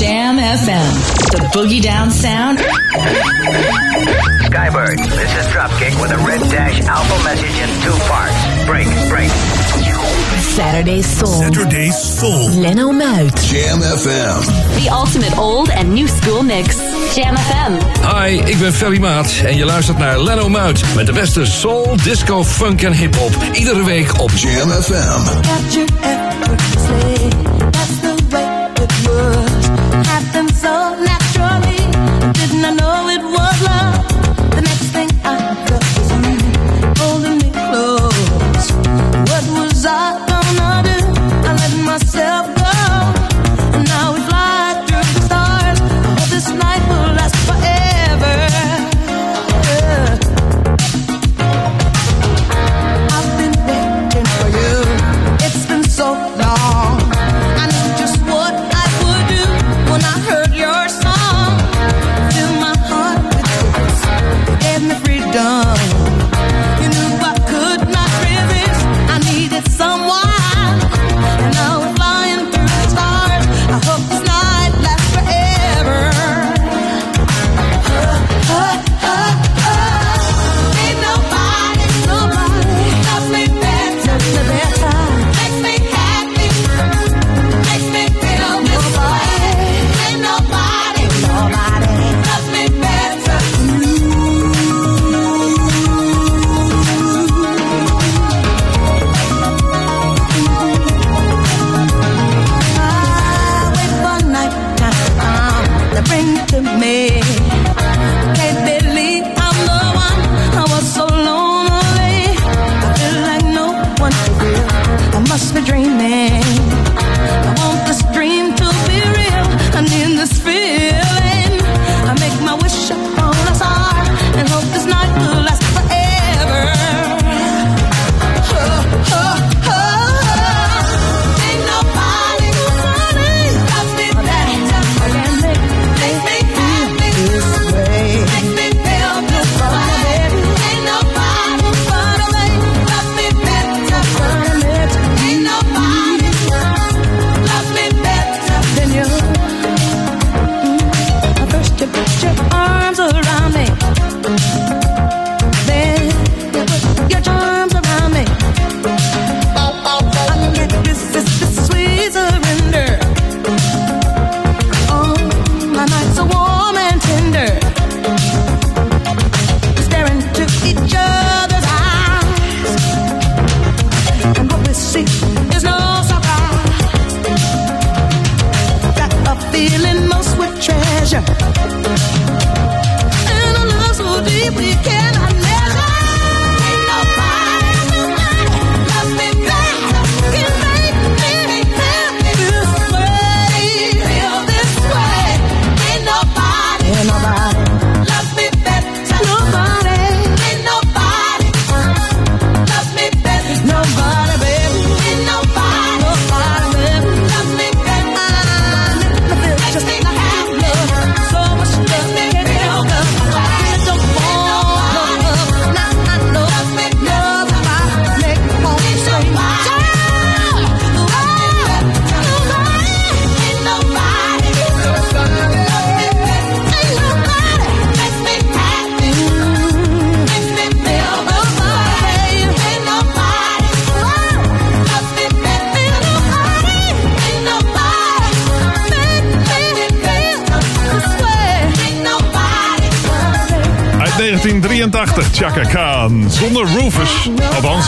Jam FM, the boogie down sound. Skybird, this is Dropkick with a red dash alpha message in two parts. Break, break. Saturday Soul. Saturday Soul. Leno Muit. Jam FM. The ultimate old and new school mix. Jam FM. Hi, ik ben Ferry Maat en je luistert naar Leno Muit met de beste soul, disco, funk en hip-hop. Iedere week op Jam FM. capture. That's the way it was. Happened so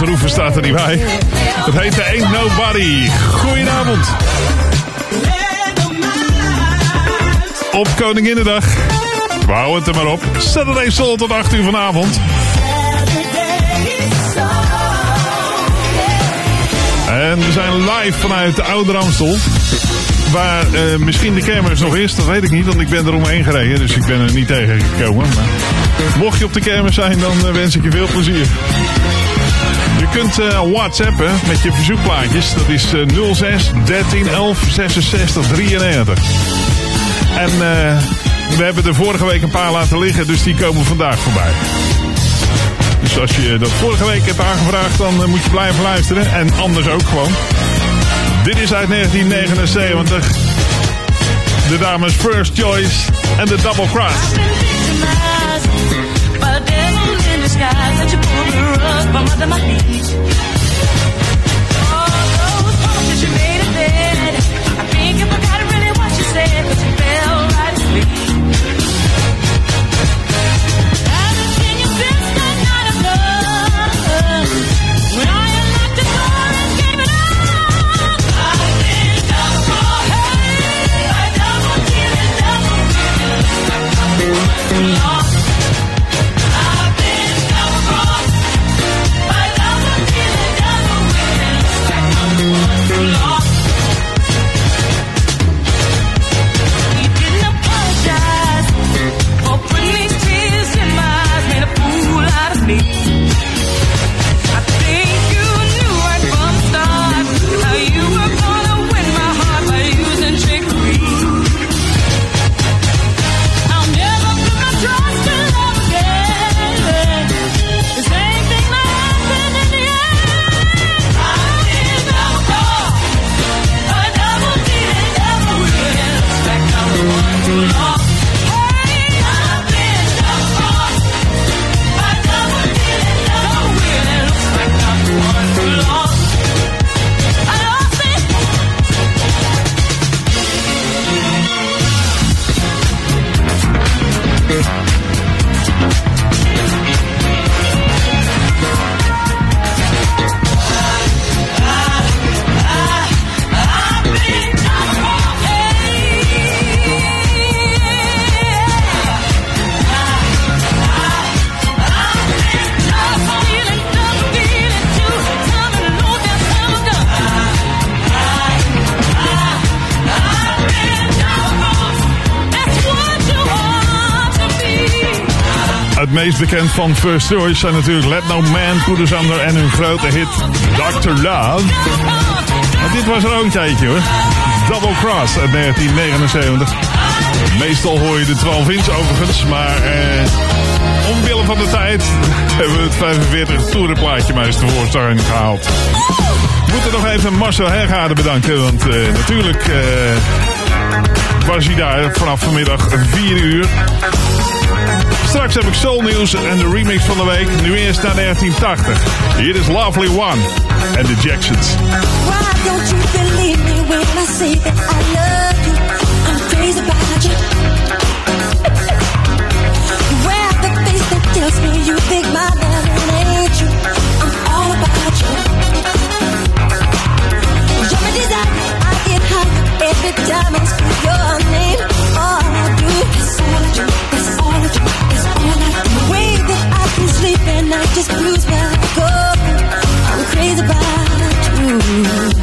Rufus staat er niet bij. Het heette Ain't Nobody. Goedenavond. Op Koninginnedag. We houden het er maar op. Saturday Soul tot 8 uur vanavond. En we zijn live vanuit de Oude Ramstel. Waar eh, misschien de kermis nog is, dat weet ik niet, want ik ben er omheen gereden. Dus ik ben er niet tegengekomen. Maar mocht je op de kermis zijn, dan eh, wens ik je veel plezier kunt uh, whatsappen met je verzoekplaatjes. Dat is uh, 06 13 11 66 93. En eh, we hebben er vorige week een paar laten liggen, dus die komen vandaag voorbij. Dus als je dat vorige week hebt aangevraagd, dan eh, moet je blijven luisteren. En anders ook gewoon. Dit is uit 1979. De dames First Choice en de Double Cross. skies that you pull the rug from under my feet. meest bekend van First Choice zijn natuurlijk Let No Man, Poedersander en hun grote hit Dr. Love. Dit was er ook een tijdje hoor. Double Cross uit 1979. Meestal hoor je de 12 inch overigens, maar eh, omwille van de tijd hebben we het 45 toerenplaatje maar eens tevoorschijn gehaald. We moeten nog even Marcel Hergaarde bedanken, want eh, natuurlijk... Eh, was hij daar vanaf vanmiddag 4 uur. Straks heb ik soulnieuws en de remix van de week. Nu eerst naar 1980. Hier is Lovely One en The Jacksons. Why don't you believe me when I say that I love you? I'm crazy about you. The face that tells me you think my ain't you. I'm all about you. You're my desire, I get high every time I speak your name. All I do is is. I just bruised by gold. I'm crazy about you.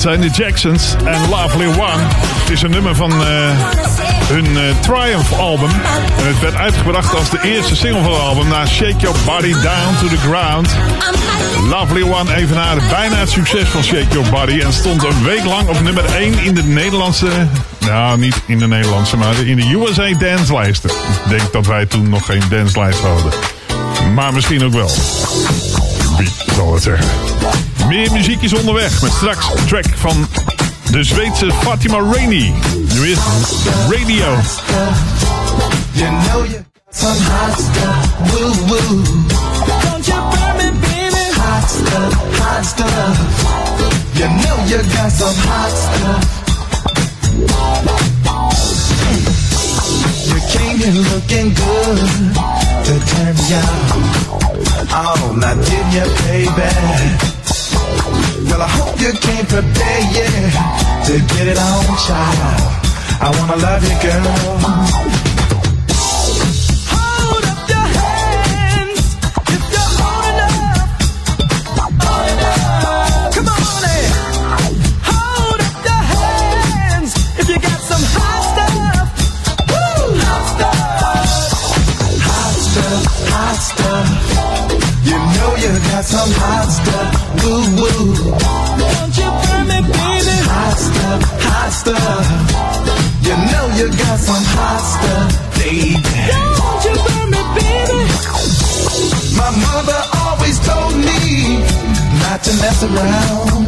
Het zijn de Jacksons en Lovely One. Het is een nummer van eh, hun eh, Triumph album. Het werd uitgebracht als de eerste single van het album na Shake Your Body Down to the Ground. Lovely One evenaarde bijna het succes van Shake Your Body en stond een week lang op nummer 1 in de Nederlandse, nou niet in de Nederlandse, maar in de USA danslijsten. Ik denk dat wij toen nog geen danslijst hadden. Maar misschien ook wel. Wie zal het zeggen? Meer muziek is onderweg met straks track van de Zweedse Fatima Rainey. Nu is Radio. You know you some hot stuff, woo woo. Don't you burn me, baby? Hot stuff, hot stuff. You know you got some hot stuff. You came in looking good to turn me. Oh, now didn't you, baby? Well, I hope you came prepared, yeah, to get it on, child. I wanna love you, girl. Hold up your hands if you're old enough. Old enough. Come on in. Hold up your hands if you got some hot stuff. Woo! Woo. Don't you burn me, baby. Hot stuff. Hot stuff. You know you got some hot stuff, baby. Don't you burn me, baby. My mother always told me not to mess around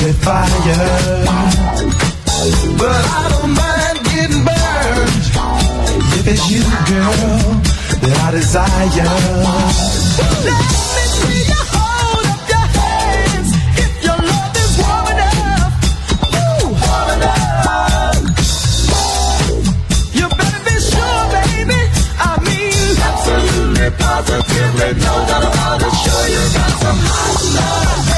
with fire. But I don't mind getting burned if it's you, girl, that I desire. Positively, no doubt about it. Sure, you got some hot stuff,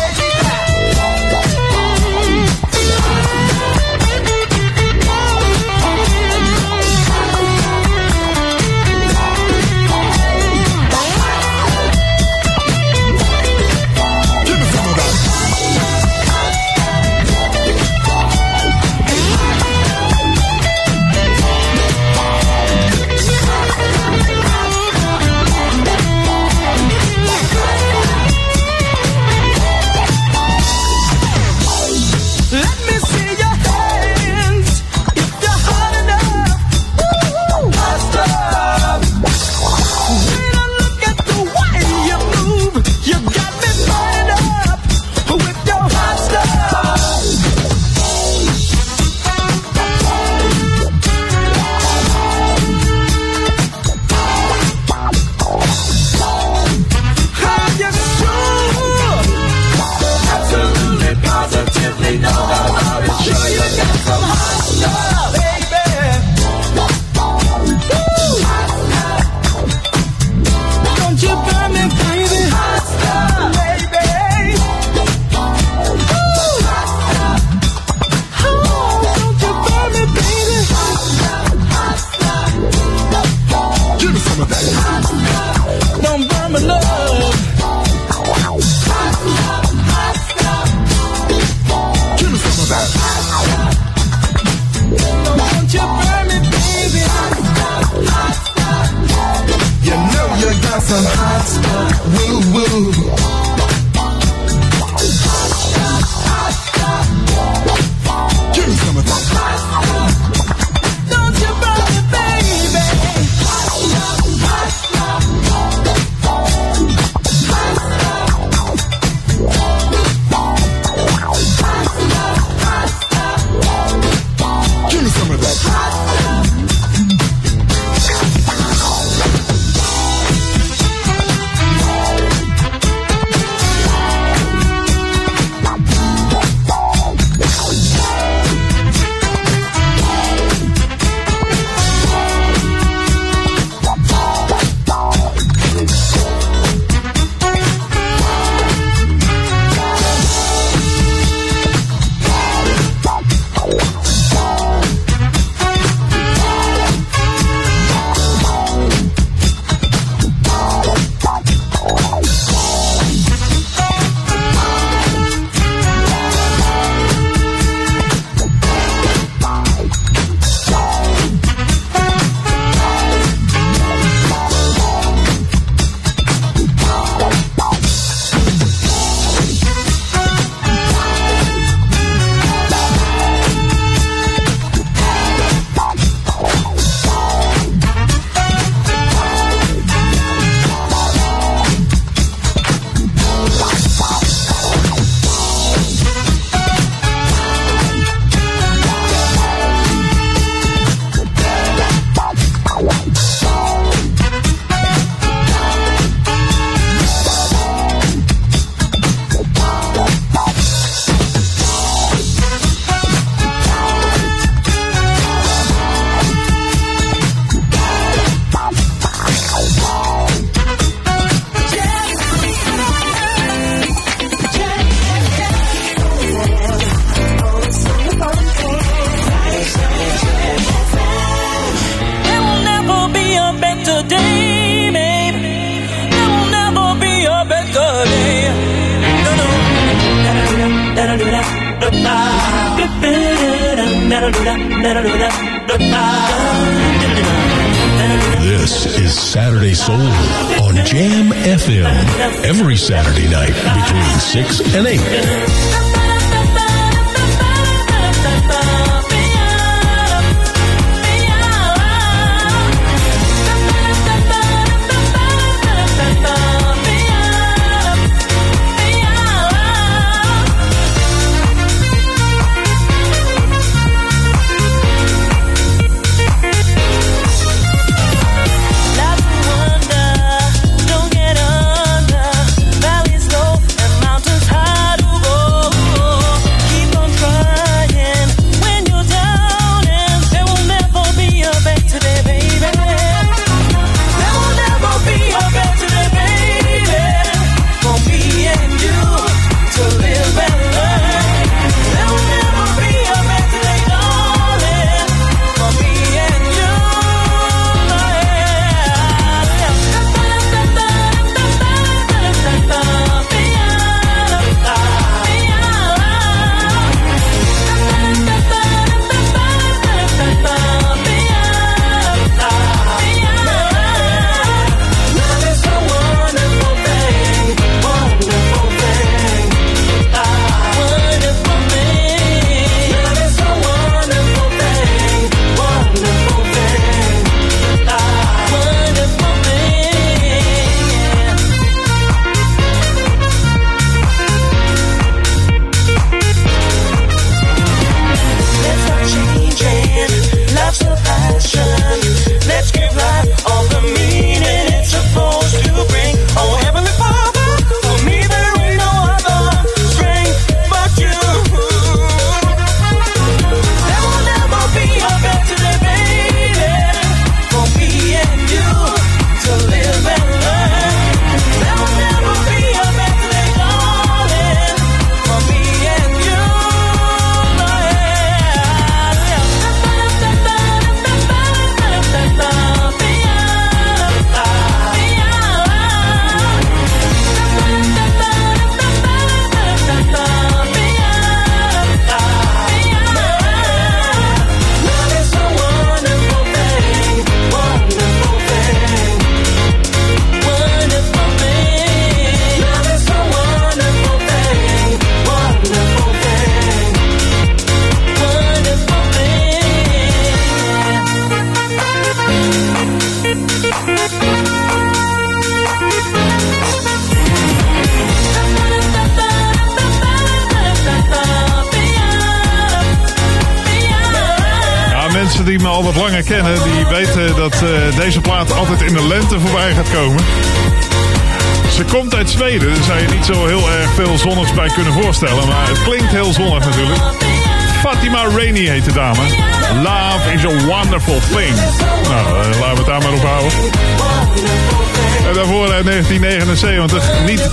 This is Saturday Soul on Jam FM every Saturday night between 6 and 8.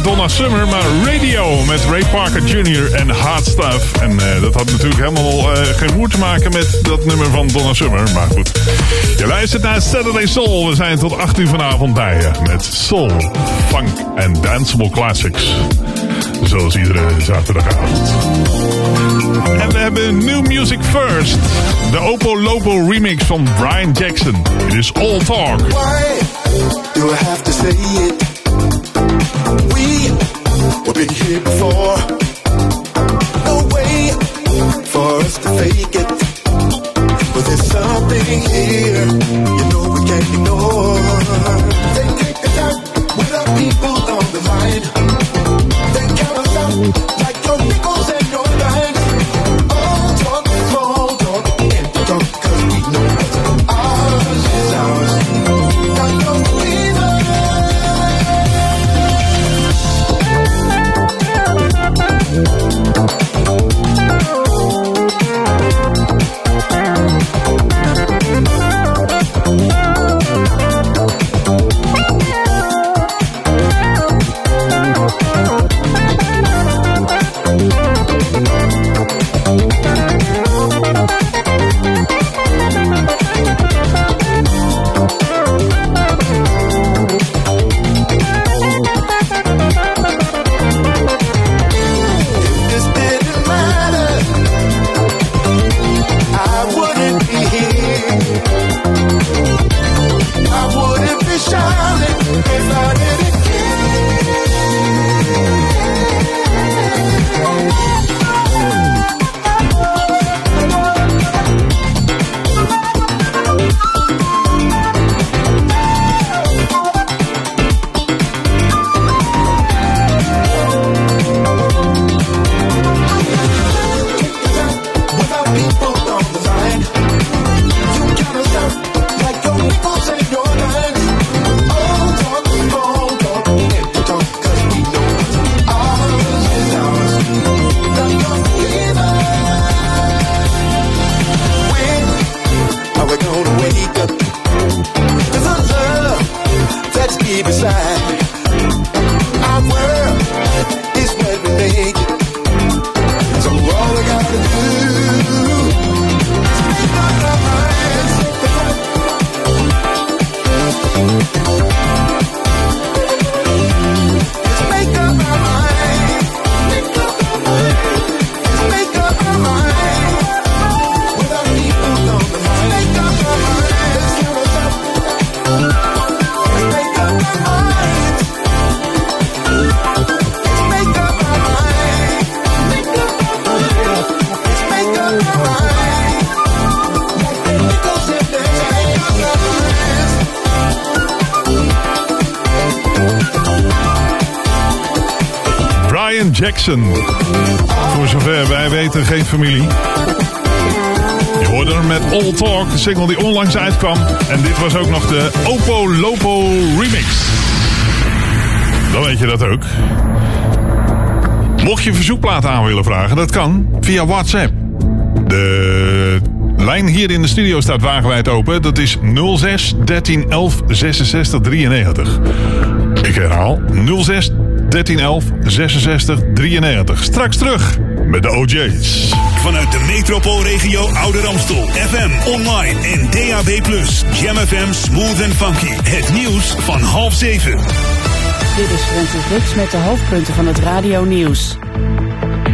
Donna Summer, maar Radio met Ray Parker Jr. en Hard Stuff. En eh, dat had natuurlijk helemaal eh, geen moer te maken met dat nummer van Donna Summer. Maar goed, je luistert naar Saturday Soul. We zijn tot 8 uur vanavond bij je met Soul, Funk en Danceable Classics. Zoals iedere zaterdagavond. En we hebben New Music First. De Opo Lopo remix van Brian Jackson. Het is All Talk. Do I have to say it? We were been here before. No way for us to fake it. But there's something here you know we can't ignore. They take the time with our people Voor zover wij weten geen familie. Je hoorde hem met All Talk, de single die onlangs uitkwam. En dit was ook nog de Opo Lopo remix. Dan weet je dat ook. Mocht je verzoekplaat aan willen vragen, dat kan via WhatsApp. De lijn hier in de studio staat wagenwijd open. Dat is 06 13 11 66 93. Ik herhaal 06 13 11 66 93. Straks terug met de OJ's. Vanuit de metropoolregio Ouder Amstel. FM, online en DAB+. Jam FM Smooth and Funky. Het nieuws van half zeven. Dit is Francis Rix met de hoofdpunten van het radio-nieuws.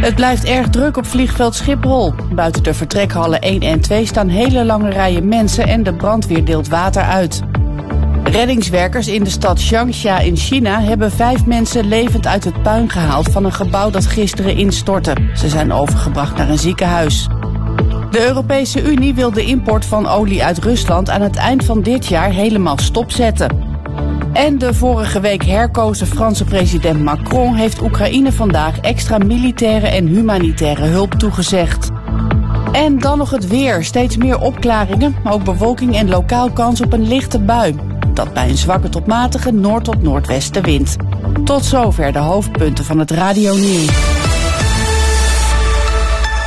Het blijft erg druk op vliegveld Schiphol. Buiten de vertrekhallen 1 en 2 staan hele lange rijen mensen en de brandweer deelt water uit. Reddingswerkers in de stad Changsha in China hebben vijf mensen levend uit het puin gehaald van een gebouw dat gisteren instortte. Ze zijn overgebracht naar een ziekenhuis. De Europese Unie wil de import van olie uit Rusland aan het eind van dit jaar helemaal stopzetten. En de vorige week herkozen Franse president Macron heeft Oekraïne vandaag extra militaire en humanitaire hulp toegezegd. En dan nog het weer. Steeds meer opklaringen, maar ook bewolking en lokaal kans op een lichte bui. Dat bij een zwakke tot matige noord- tot noordwestenwind. Tot zover de hoofdpunten van het radio nieuws.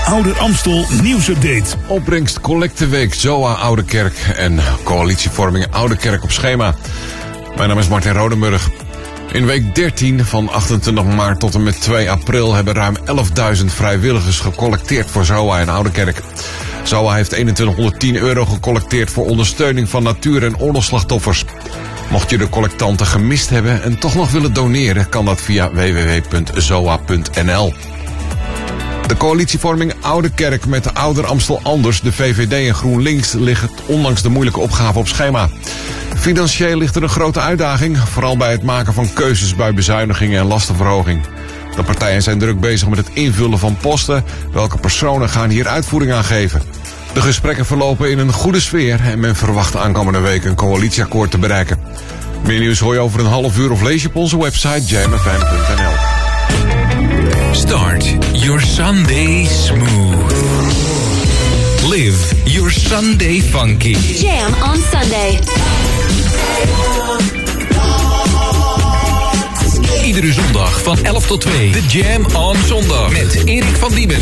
Ouder Amstel nieuwsupdate. Opbrengst collecteweek Zoa Oude Kerk en coalitievorming Oude Kerk op schema. Mijn naam is Martin Rodenburg. In week 13 van 28 maart tot en met 2 april hebben ruim 11.000 vrijwilligers gecollecteerd voor Zoa en Oude Kerk. Zoa heeft 2110 euro gecollecteerd voor ondersteuning van natuur- en oorlogsslachtoffers. Mocht je de collectanten gemist hebben en toch nog willen doneren, kan dat via www.zoa.nl. De coalitievorming Oude Kerk met de Ouder Amstel Anders, de VVD en GroenLinks liggen ondanks de moeilijke opgave op schema. Financieel ligt er een grote uitdaging, vooral bij het maken van keuzes bij bezuinigingen en lastenverhoging. De partijen zijn druk bezig met het invullen van posten. Welke personen gaan hier uitvoering aan geven? De gesprekken verlopen in een goede sfeer en men verwacht aankomende week een coalitieakkoord te bereiken. Meer nieuws hoor je over een half uur of lees je op onze website jamfm.nl. Start your Sunday smooth. Live your Sunday funky. Jam on Sunday. Iedere zondag van 11 tot 2. De Jam on Zondag. Met Erik van Diemen.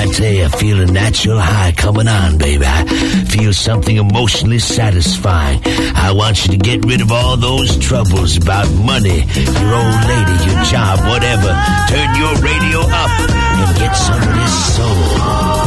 I tell you, I feel a natural high coming on, baby. I feel something emotionally satisfying. I want you to get rid of all those troubles about money, your old lady, your job, whatever. Turn your radio up and get some of this soul.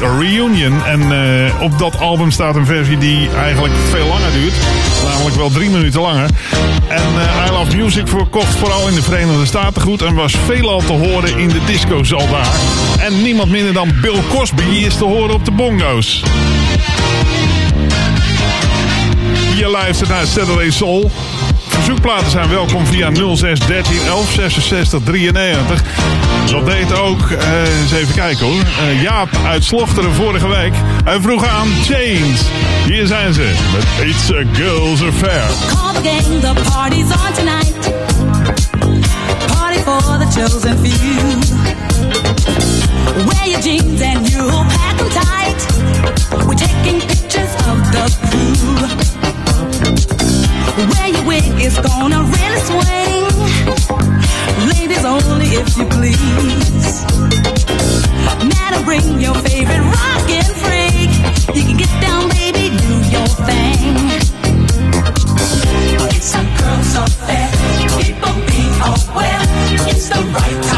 Reunion. En eh, op dat album staat een versie die eigenlijk veel langer duurt. Namelijk wel drie minuten langer. En eh, I Love Music verkocht vooral in de Verenigde Staten goed. En was veelal te horen in de disco's al daar. En niemand minder dan Bill Cosby is te horen op de bongo's. Je luistert naar Saturday Soul. Verzoekplaten zijn welkom via 06 13 11 66 93. Dat deed ook, eh, eens even kijken hoor, eh, Jaap uit Slochteren vorige week. Hij vroeg aan Chains. Hier zijn ze met It's a Girl's Affair. Call the gang, the party's on tonight. Party for the chosen few. Wear your jeans and you'll pack them tight. We're taking pictures of the crew. Wear your wig, it's gonna really swing. Ladies only if you please. Now bring your favorite rockin' freak. You can get down, baby, do your thing. It's a girl's affair. People be aware. It's the right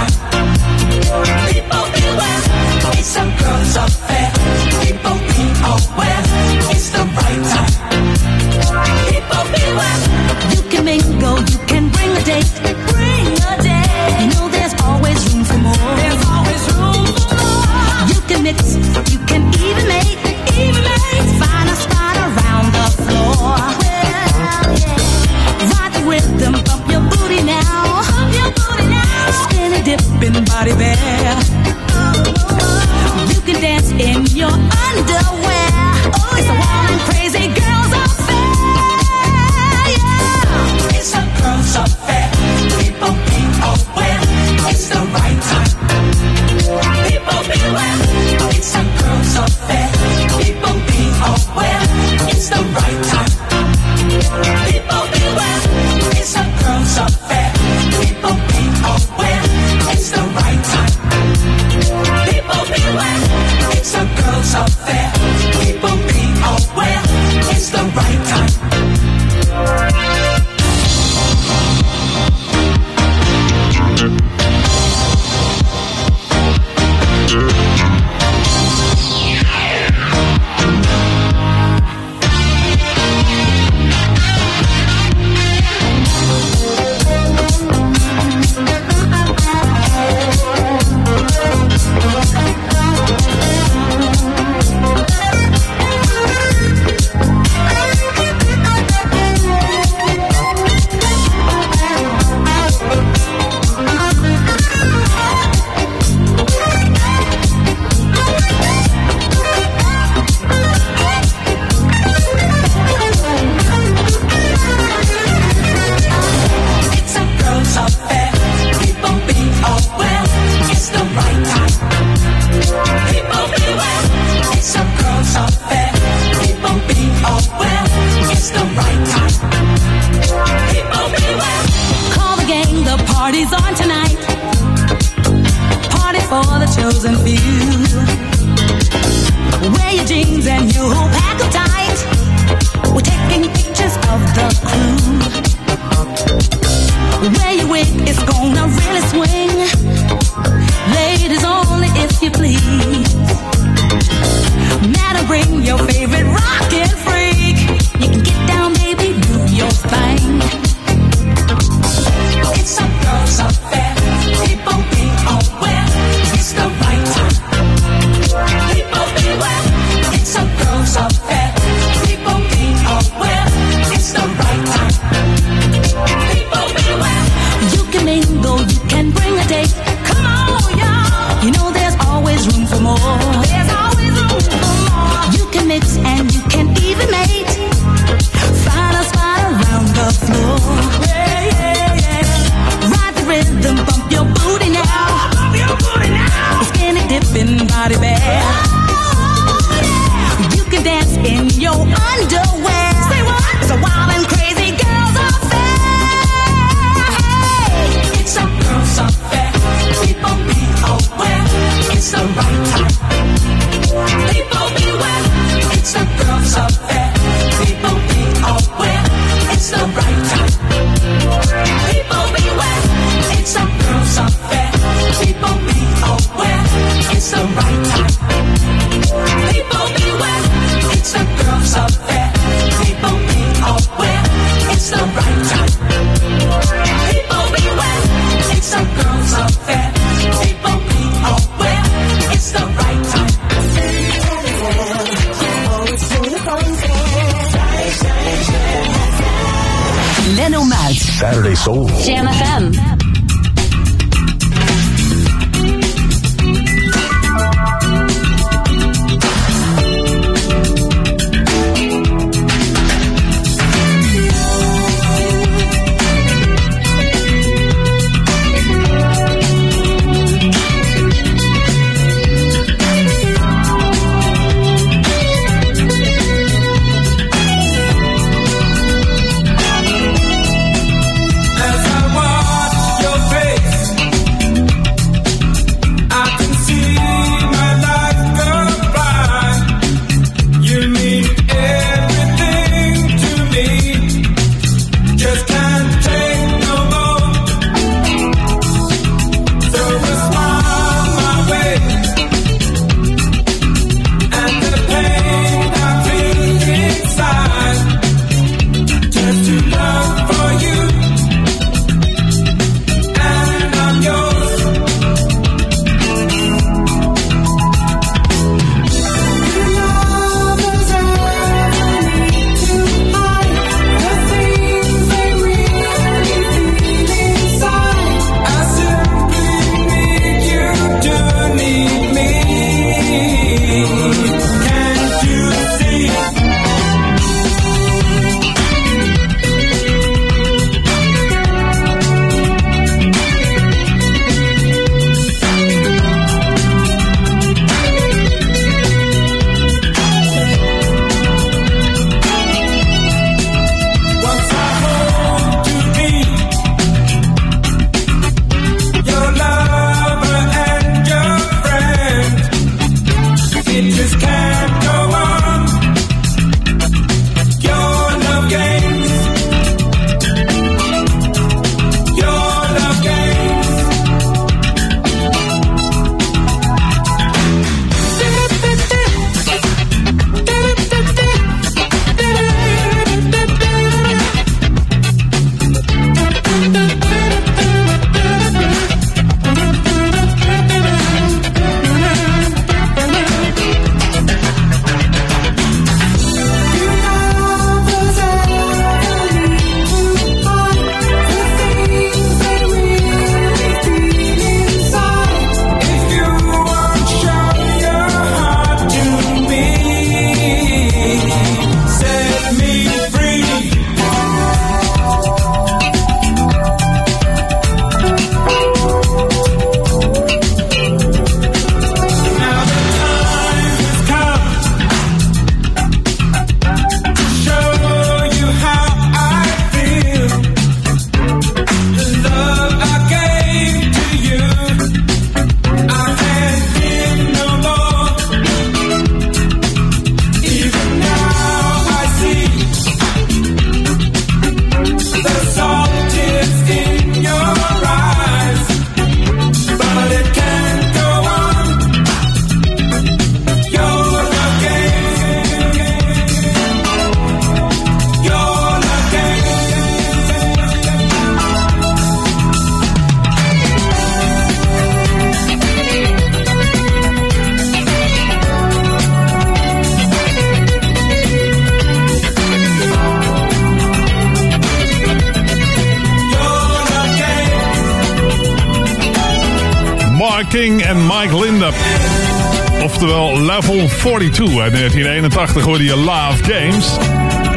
1981 hoorde je Love Games.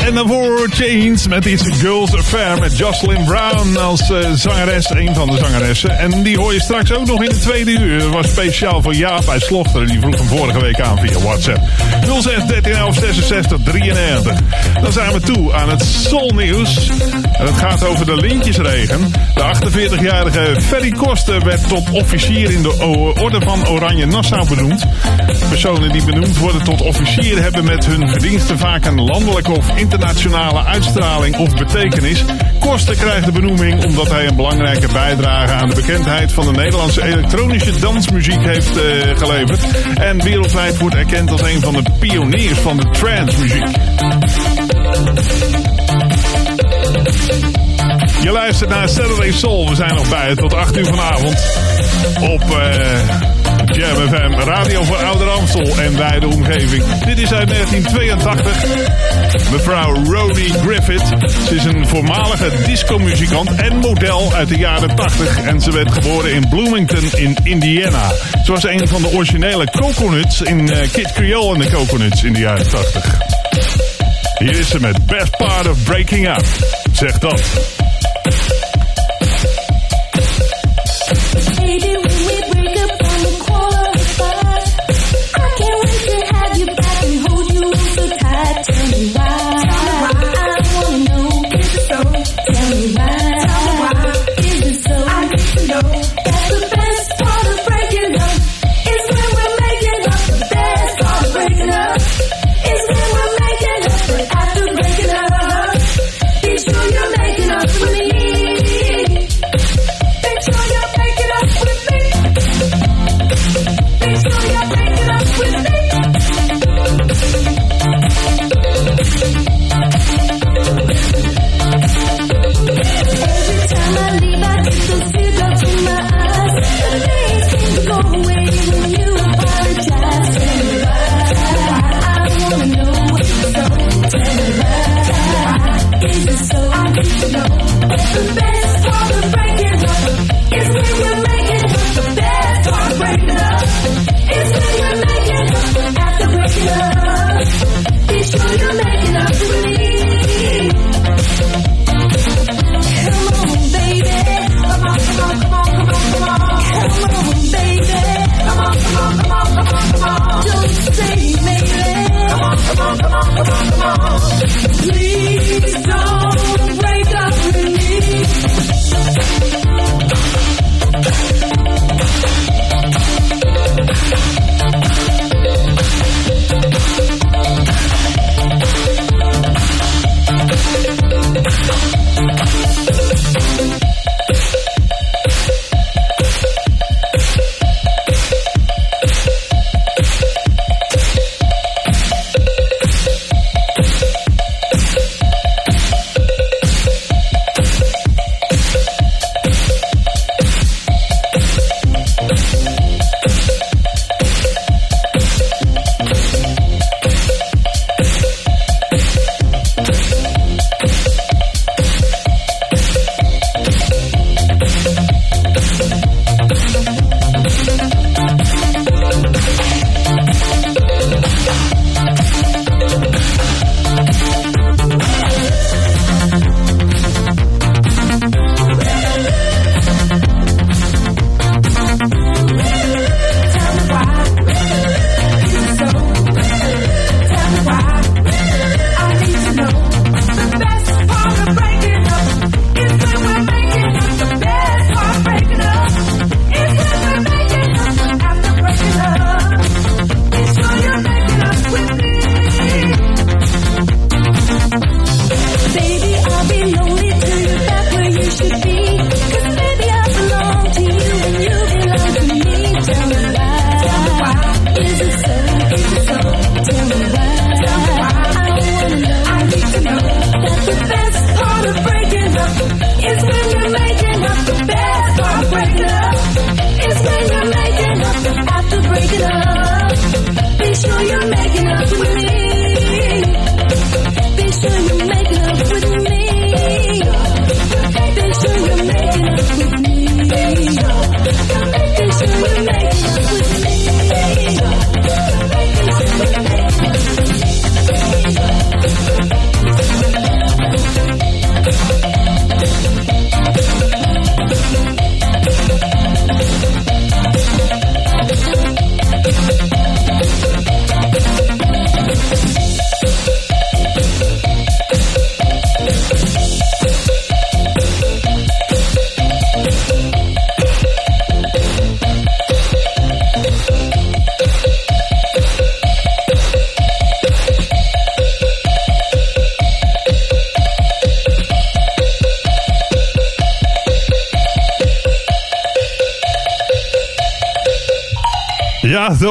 En daarvoor Chains met iets Girls Affair met Jocelyn Brown als eh, zangeres, een van de zangeressen. En die hoor je straks ook nog in de tweede uur. Dat was speciaal voor Jaap uit Slochteren. Die vroeg hem vorige week aan via WhatsApp. 06 13 11 66 93. Dan zijn we toe aan het Soul Nieuws. Het gaat over de lintjesregen. De 48-jarige Ferry Koster werd tot officier in de Orde van Oranje Nassau benoemd. Personen die benoemd worden tot officier hebben met hun verdiensten vaak een landelijke of internationale uitstraling of betekenis. Koster krijgt de benoeming omdat hij een belangrijke bijdrage aan de bekendheid van de Nederlandse elektronische dansmuziek heeft eh, geleverd. En wereldwijd wordt erkend als een van de pioniers van de trancemuziek. Je luistert naar Saturday Soul. We zijn nog bij tot 8 uur vanavond op eh, uh, FM, radio voor Ouder Amstel en wijde omgeving. Dit is uit 1982. Mevrouw Ronnie Griffith. Ze is een voormalige discomuzikant en model uit de jaren 80. En ze werd geboren in Bloomington in Indiana. Ze was een van de originele coconuts in uh, Kid Creole en de Coconuts in de jaren 80. Hier is ze met Best Part of Breaking Up. Zeg dat.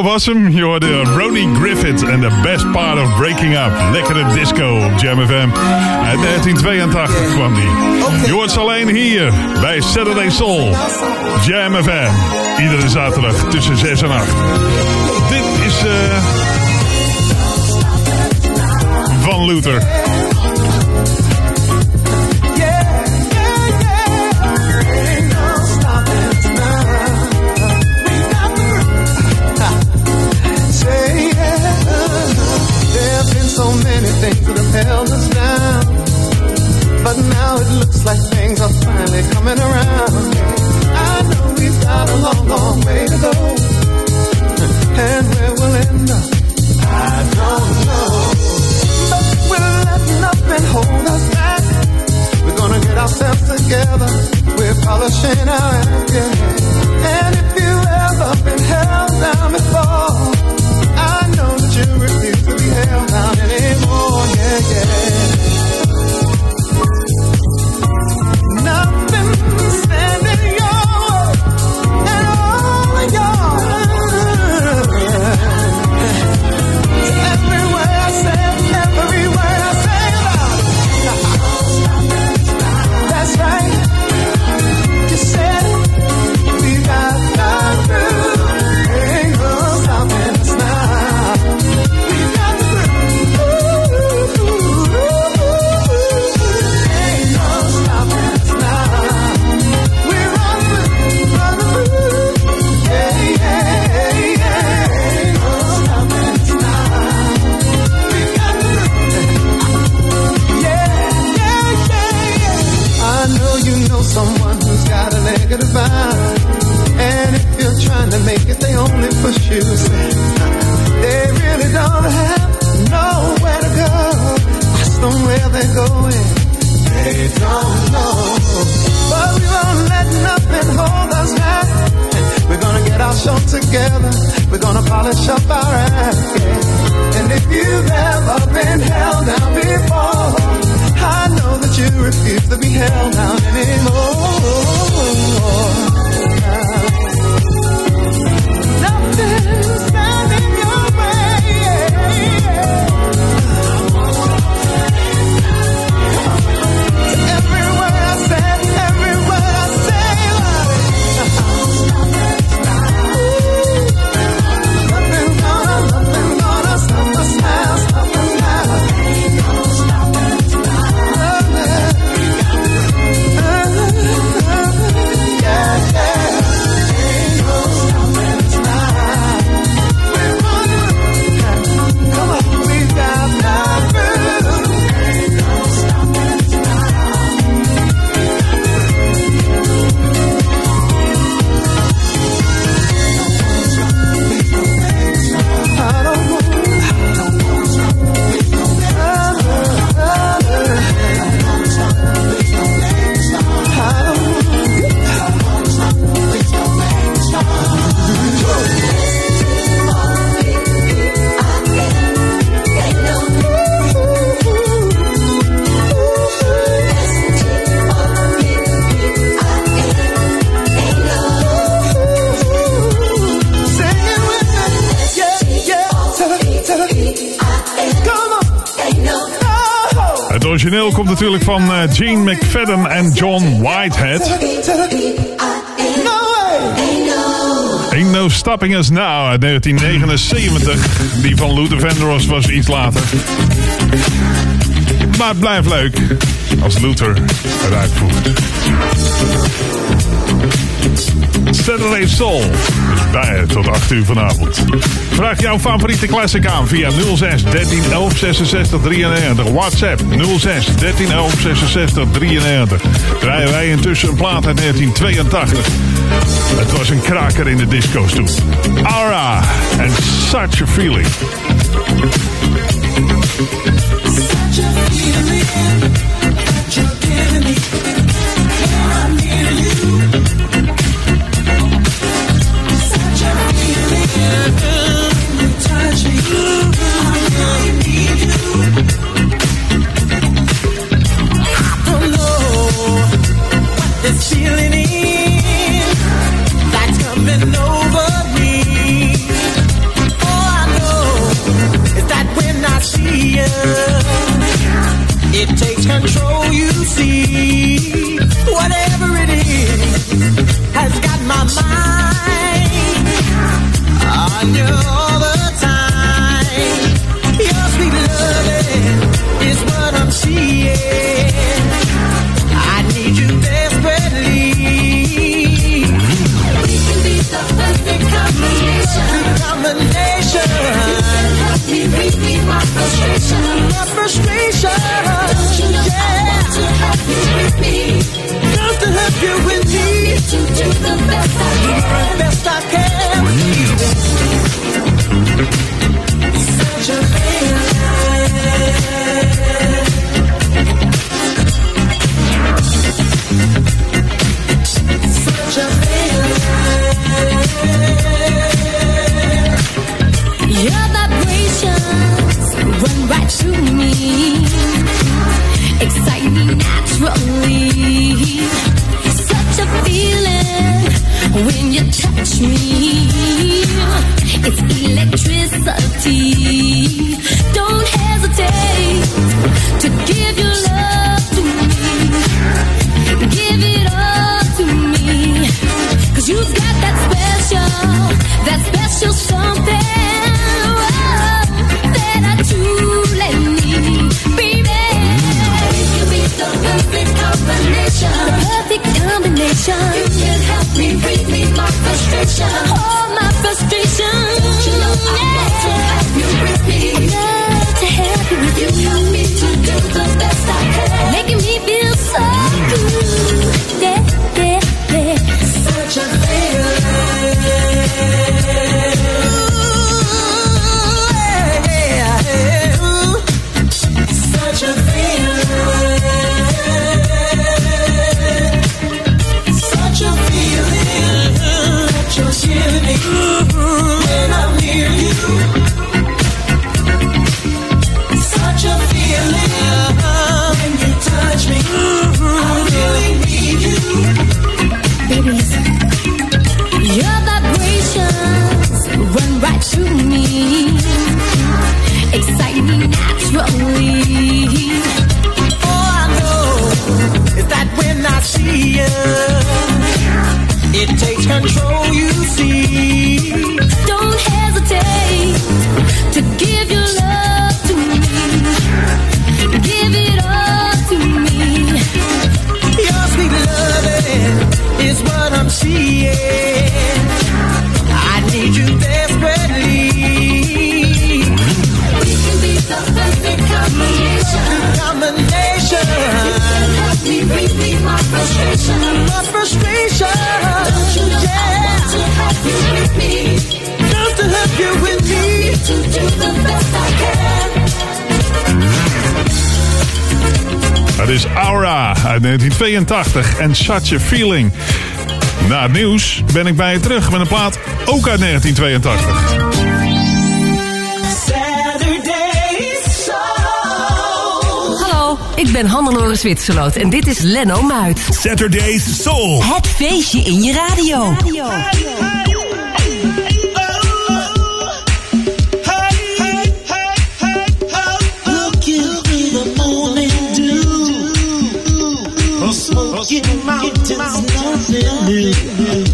Was hem. Je hoorde Ronnie Griffith en The Best Part of Breaking Up. Lekkere disco op Jam FM. Uit 1982 kwam die. Je hoort ze alleen hier bij Saturday Soul. Jam FM. Iedere zaterdag tussen 6 en 8. Dit is eh Van Luther. Finally coming around. I know we've got a long, long way to go. And where we'll end up, I don't know. But we're letting nothing hold us back. We're gonna get ourselves together. We're polishing our act. And if you've ever been held down before, I know that you refuse to be held down anymore. Yeah, yeah. They really don't have nowhere to go. Where they're going. They don't know. But we won't let nothing hold us back. We're gonna get our show together. We're gonna polish up our act. And if you've ever been held down before, I know that you refuse to be held down anymore. circumstance. John Whitehead. Ain't No Stopping Us Now uit 1979. Die van Luther Vandross was iets later. Maar het blijft leuk als Luther het uitvoert. Saturday Soul is bij je tot 8 uur vanavond. Vraag jouw favoriete classic aan via 06 13 11 66 93. WhatsApp 06 13 11 66 93. Draaien wij intussen een plaat uit 1982. Het was een kraker in de disco's toen. Aura and Such a Feeling. me. Yeah, I'm near you. mind. I knew to do the best I can. Best I can. Such a Such a Your vibrations run right through me, excite me touch me. It's electricity. Revolution. Control. You see, Don't hesitate to give your love to me. Give it all to me. your sweet loving is what I'm seeing. I need you desperately. We can be the perfect combination. Combination. Help me relieve my frustration. My frustration. Het is Aura uit 1982 en Such a Feeling. Na het nieuws ben ik bij je terug met een plaat ook uit 1982. Saturday Soul. Hallo, ik ben Hannelore Zwitserloot en dit is Lenno Muit. Saturday's Soul. Het feestje in je radio. Mickey Mouse, Mickey Mouse, nothing new.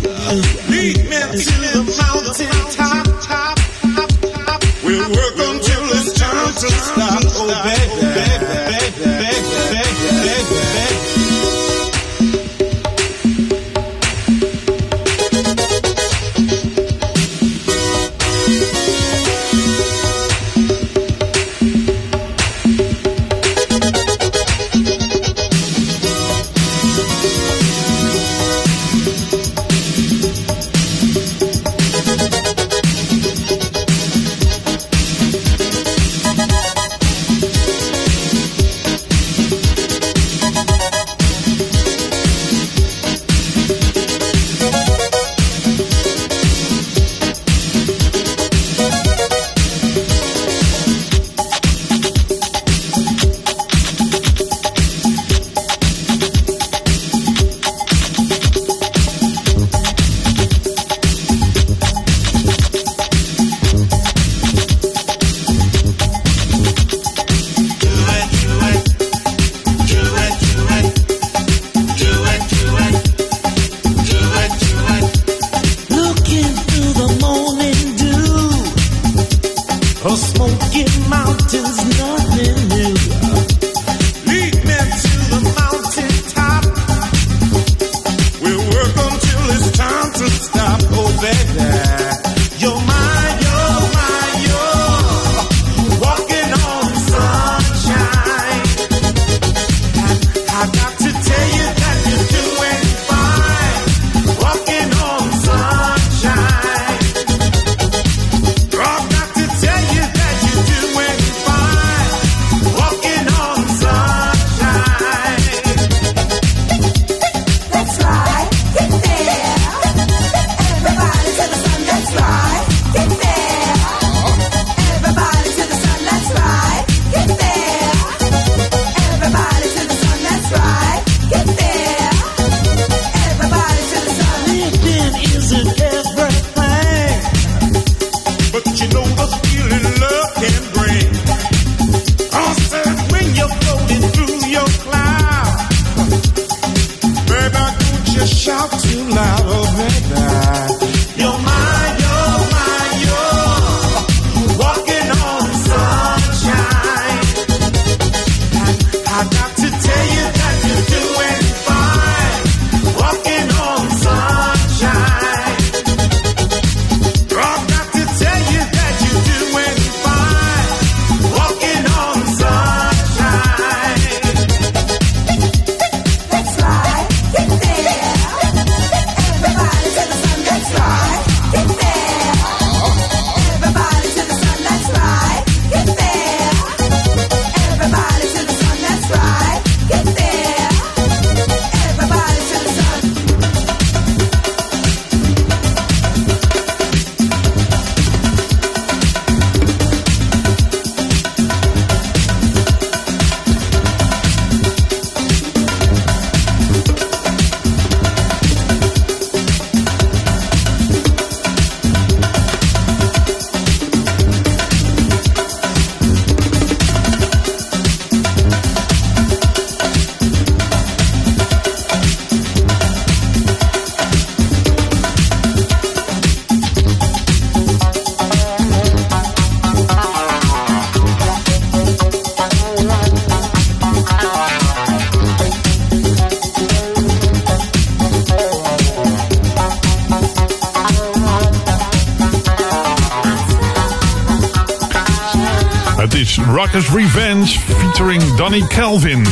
Calvin.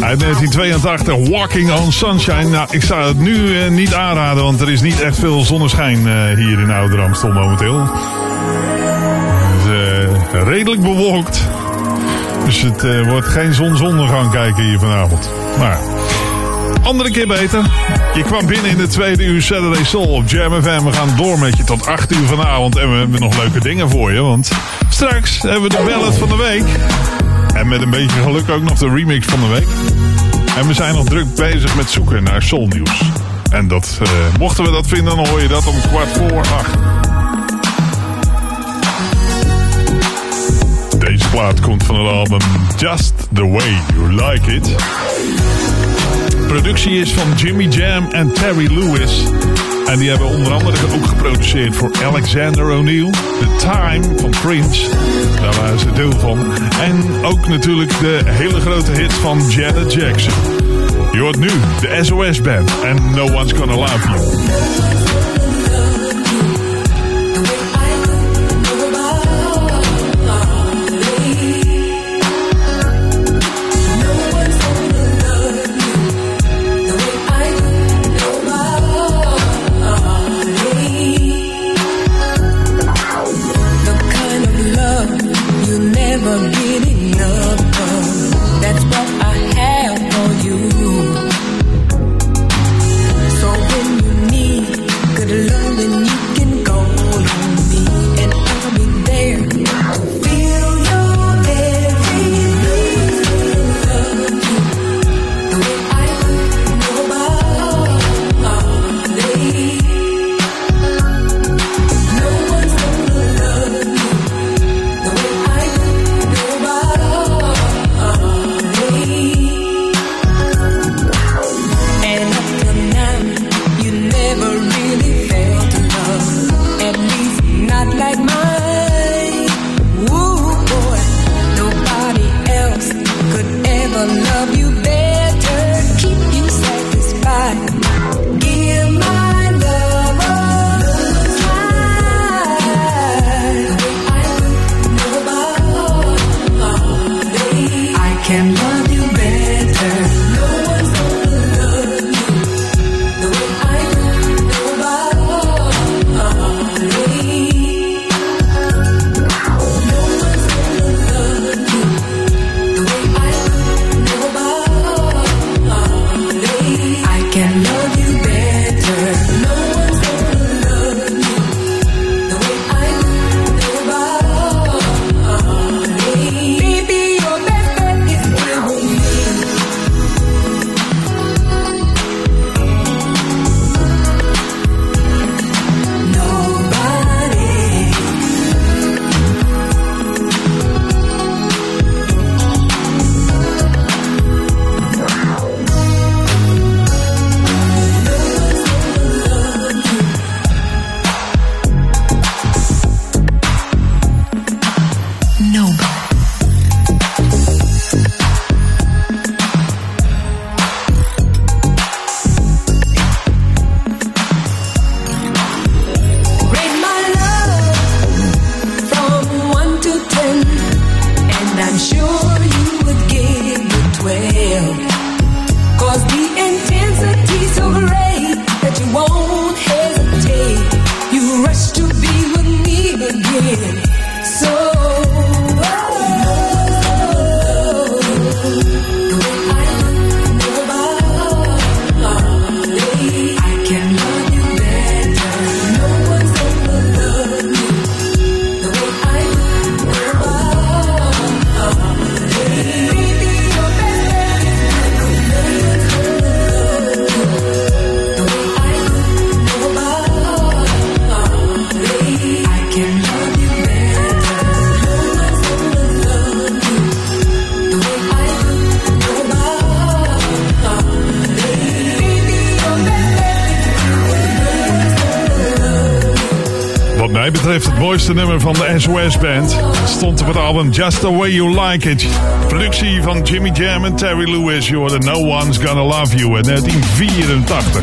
Uit 1982, Walking on Sunshine. Nou, ik zou het nu eh, niet aanraden, want er is niet echt veel zonneschijn eh, hier in Ouder Amstel momenteel. Het is eh, redelijk bewolkt. Dus het wordt geen zonsondergang kijken hier vanavond. Maar andere keer beter. Je kwam binnen in de tweede uur Saturday Soul op Jam FM. We gaan door met je tot 8 uur vanavond. En we hebben nog leuke dingen voor je. Want straks hebben we de ballad van de week. En met een beetje geluk ook nog de remix van de week. En we zijn nog druk bezig met zoeken naar soulnieuws. En dat, eh, mochten we dat vinden, dan hoor je dat om kwart voor acht. Deze plaat komt van het album Just The Way You Like It. Productie is van Jimmy Jam en Terry Lewis. En die hebben onder andere ook geproduceerd voor Alexander O'Neill. The Time van Prince. Daar waren ze deel van. En ook natuurlijk de hele grote hit van Janet Jackson. Je hoort nu de SOS Band en No One's Gonna Love You. Van de SOS Band stond op het album Just The Way You Like It. Productie van Jimmy Jam en Terry Lewis. Je hoorde No One's Gonna Love You in 1984.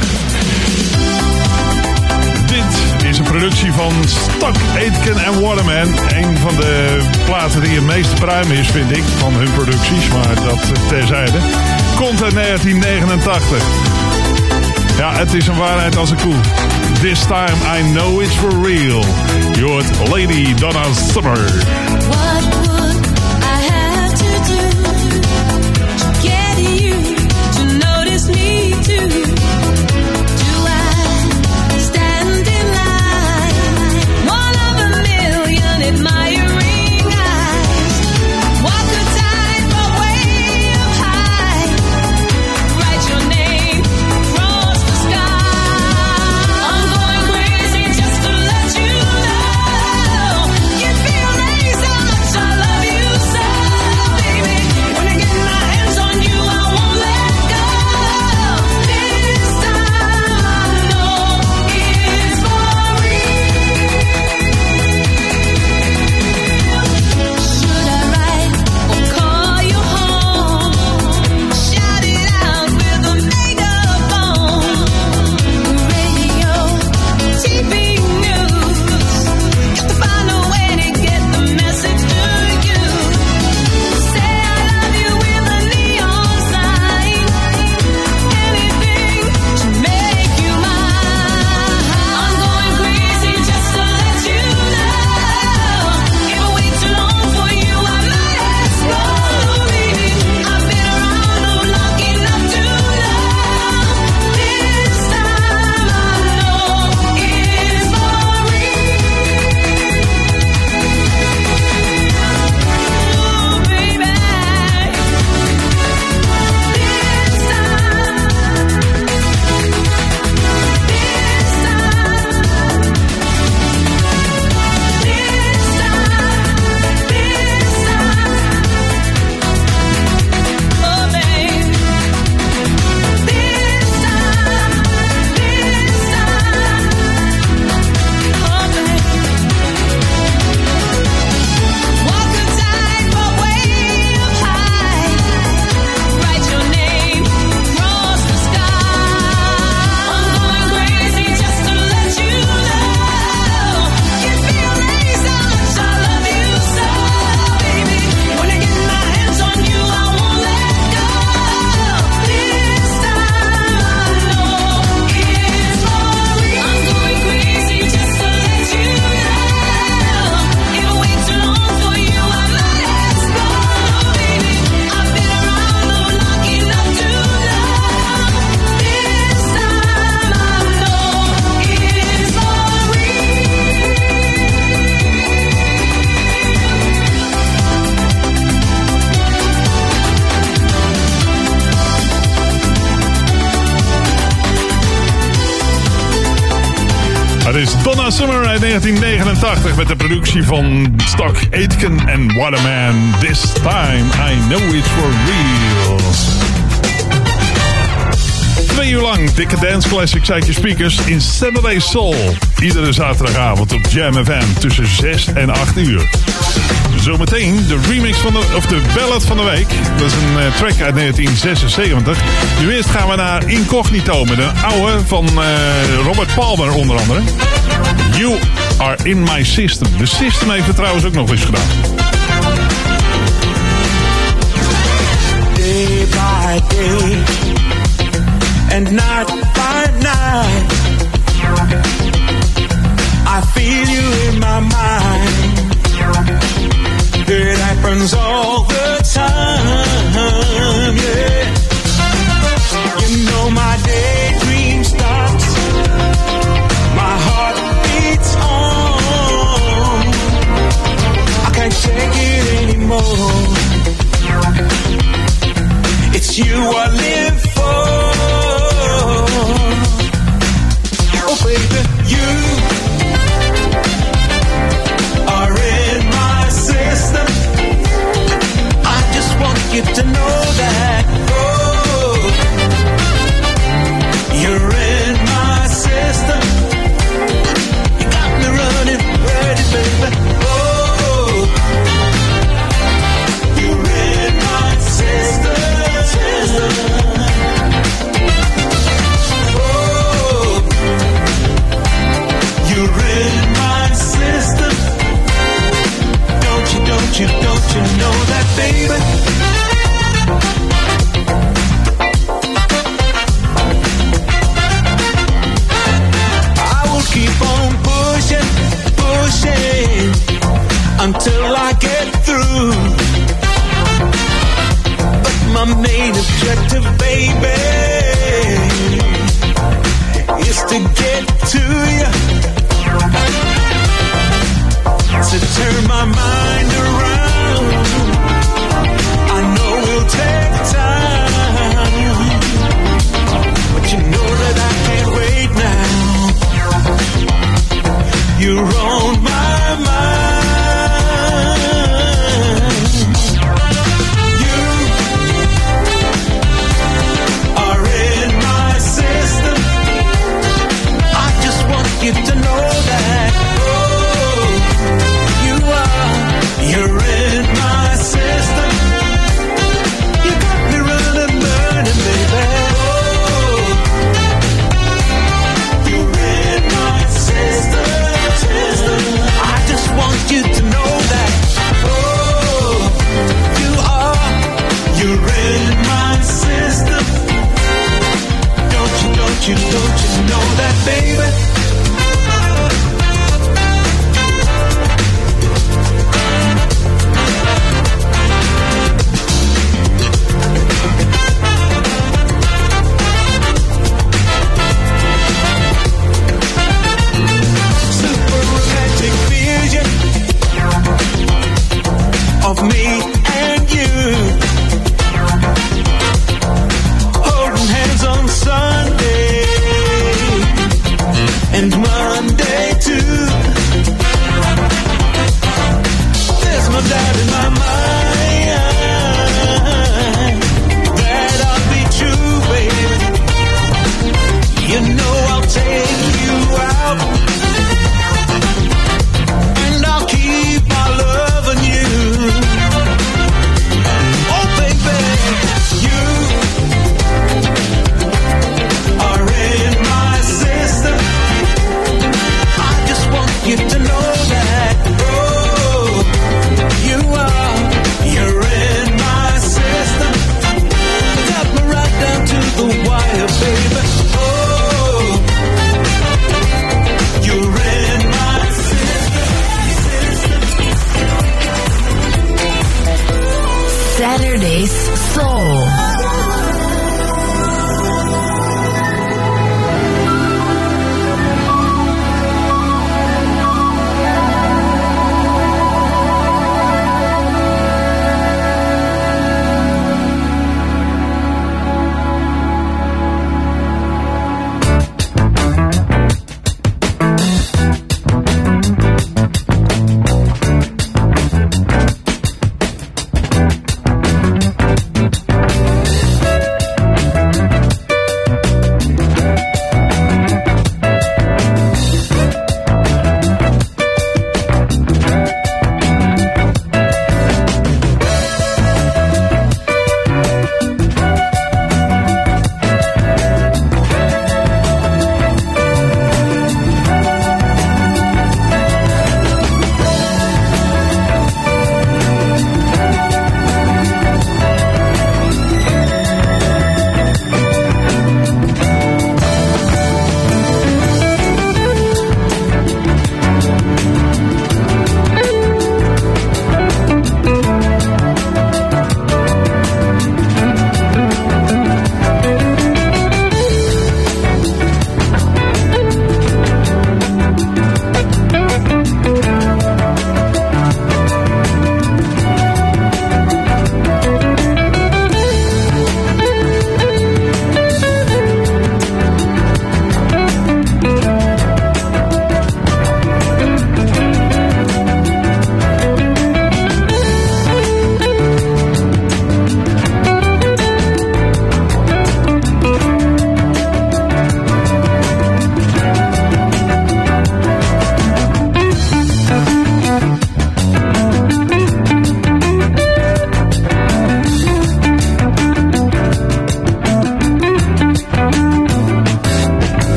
Dit is een productie van Stock Aitken en Waterman. Een van de platen die het meest pruim is, vind ik, van hun producties. Maar dat terzijde. Komt uit 1989. Ja, het is een waarheid als een koe. This time I know it's for real. Hoort Lady Donna Summer. 1989 met de productie van Stock Aitken en Waterman. This time I know it's for real. Twee uur lang dikke dance classics uit je speakers in Saturday Soul. Iedere zaterdagavond op Jam FM tussen 6 en 8 uur. Zometeen de remix van de, of de ballad van de week. Dat is een eh, track uit 1976. Nu eerst gaan we naar Incognito met een oude van eh, Robert Palmer onder andere. You Are In My System. De System heeft het trouwens ook nog eens gedaan. Day by day and night by night I feel you in my mind It happens all the time, yeah You know my take it anymore. It's you I live for. Oh, baby, you. you know that, baby? I will keep on pushing, pushing until I get through. But my main objective, baby, is to get to you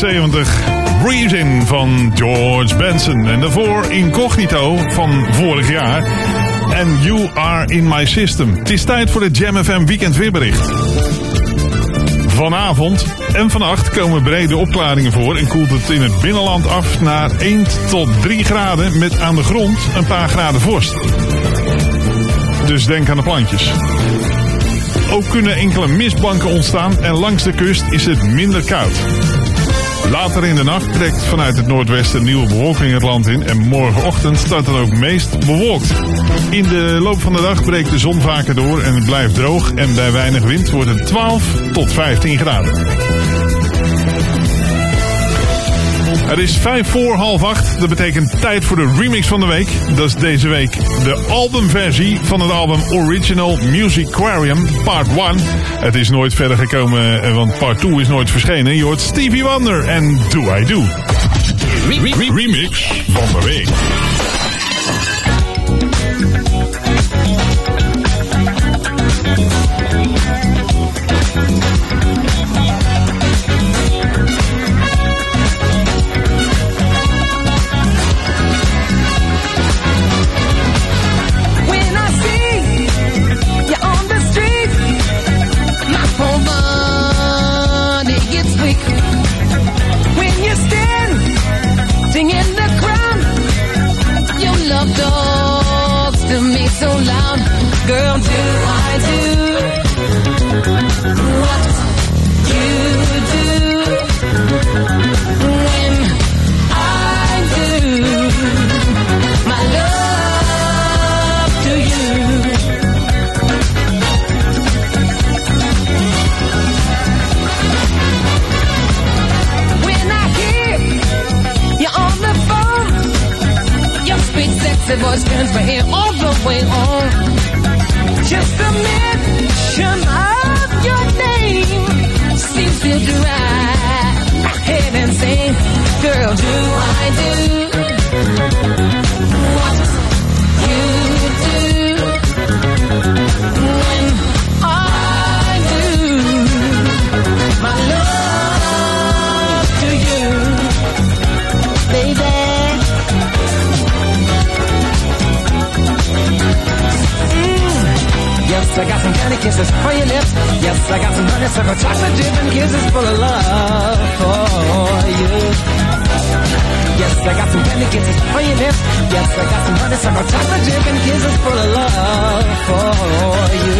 1976. Reason van George Benson. En daarvoor Incognito van vorig jaar. En You Are In My System. Het is tijd voor de Jam FM Weekend Weerbericht. Vanavond en vannacht komen brede opklaringen voor en koelt het in het binnenland af naar 1 tot 3 graden met aan de grond een paar graden vorst. Dus denk aan de plantjes. Ook kunnen enkele mistbanken ontstaan en langs de kust is het minder koud. Later in de nacht trekt vanuit het noordwesten nieuwe bewolking het land in en morgenochtend staat het ook meest bewolkt. In de loop van de dag breekt de zon vaker door en het blijft droog en bij weinig wind wordt het 12 tot 15 graden. Het is vijf voor half acht. Dat betekent tijd voor de remix van de week. Dat is deze week de albumversie van het album Original Musicarium Part 1. Het is nooit verder gekomen, eh, want Part 2 is nooit verschenen. Je hoort Stevie Wonder en Do I Do. Remix van de week. Sexy voice turns my ear all the way on. Just a mention of your name seems to drive head insane. Girl, do I do I got some candy kisses for your lips. Yes, I got some honeysuckle chocolate dip and kisses full of love for you. Yes, I got some candy kisses for your lips. Yes, I got some honeysuckle chocolate dip and kisses full of love for you.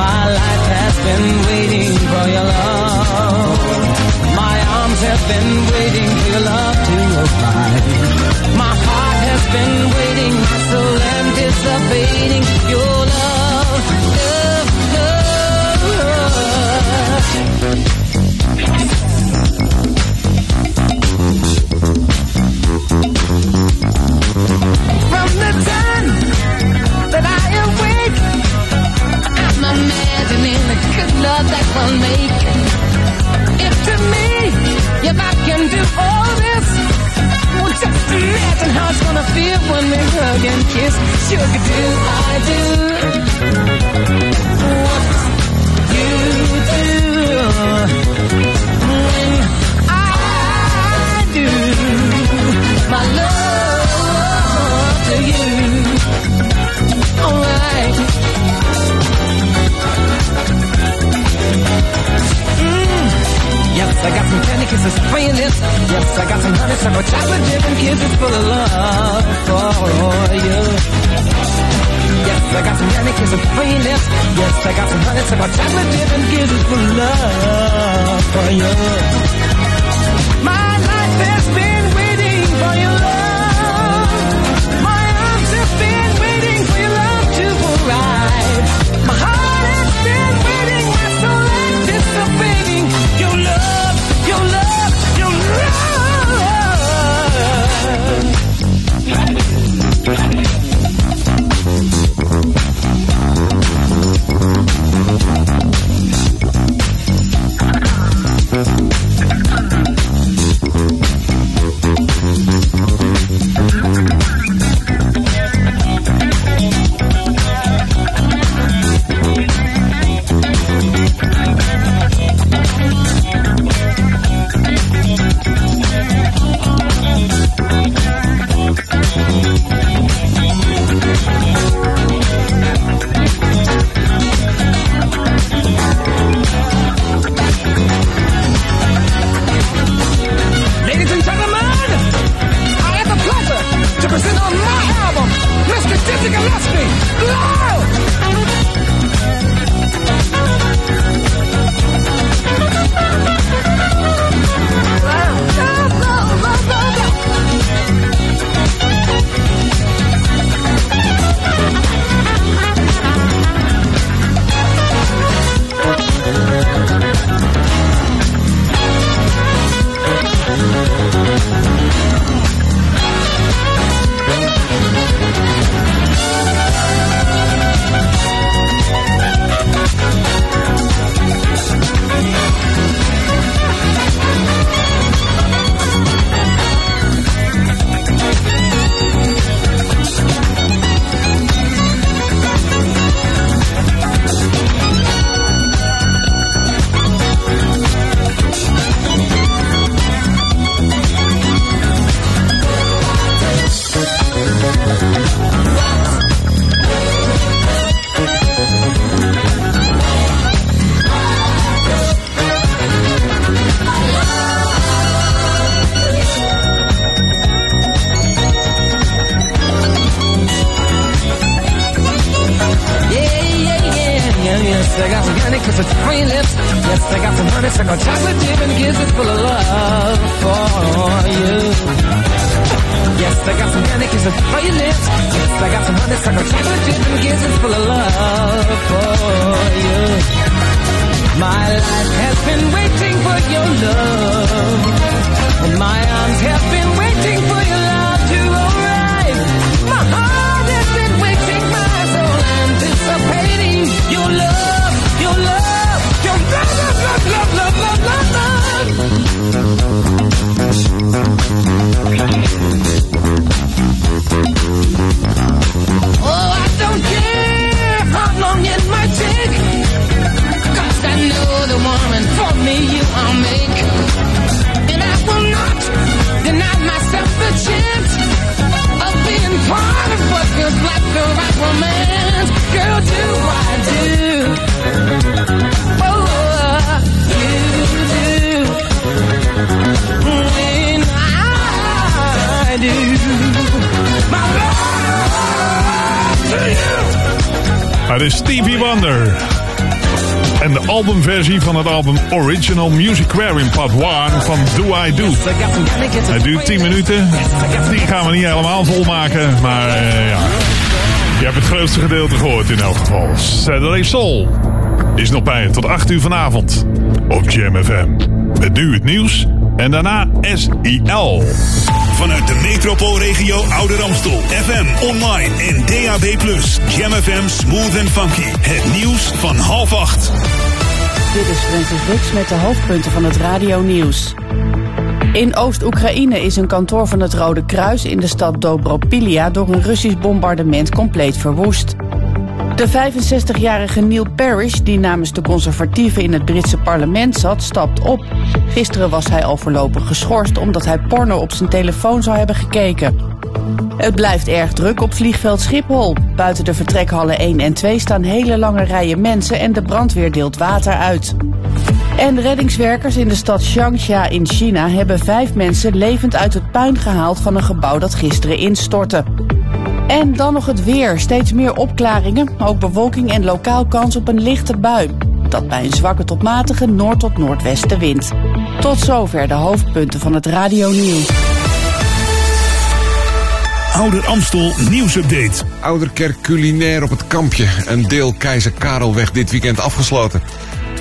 My life has been waiting for your love. My arms have been waiting for your love to arrive. My heart has been waiting, my soul anticipating your love, good love that we'll make. If to me, if I can do all this, well, just imagine how it's gonna feel when we hug and kiss. Sugar, do I do what you do when I do my love to you? Alright. Yes, I got some candy kisses your lips. Yes, I got some honeysuckle chocolate dip kisses full of love for you. Yes, I got some candy kisses your lips. Yes, I got some honeysuckle chocolate dip kisses full of love for you. Maar dit is Stevie Wonder. En de albumversie van het album Original Music Aquarium Part 1 van Do I Do. Het duurt 10 minuten. Die gaan we niet helemaal volmaken. Maar eh, ja, je hebt het grootste gedeelte gehoord in elk geval. Saturday Soul is nog bij je tot 8 uur vanavond op Jam FM. Met nu het nieuws en daarna SIL. Vanuit de metropoolregio Ouder Amstel. FM, online en DAB+. Jam FM Smooth and Funky. Het nieuws van half acht. Dit is Francis Wix met de hoofdpunten van het radio-nieuws. In Oost-Oekraïne is een kantoor van het Rode Kruis in de stad Dobropilia door een Russisch bombardement compleet verwoest. De 65-jarige Neil Parish, die namens de conservatieven in het Britse parlement zat, stapt op. Gisteren was hij al voorlopig geschorst omdat hij porno op zijn telefoon zou hebben gekeken. Het blijft erg druk op vliegveld Schiphol. Buiten de vertrekhallen 1 en 2 staan hele lange rijen mensen en de brandweer deelt water uit. En reddingswerkers in de stad Changsha in China hebben vijf mensen levend uit het puin gehaald van een gebouw dat gisteren instortte. En dan nog het weer. Steeds meer opklaringen, ook bewolking en lokaal kans op een lichte bui. Dat bij een zwakke tot matige noord- tot noordwestenwind. Tot zover de hoofdpunten van het radio nieuws. Ouder Amstel nieuwsupdate. Ouderkerk culinair op het kampje. Een deel Keizer Karelweg dit weekend afgesloten.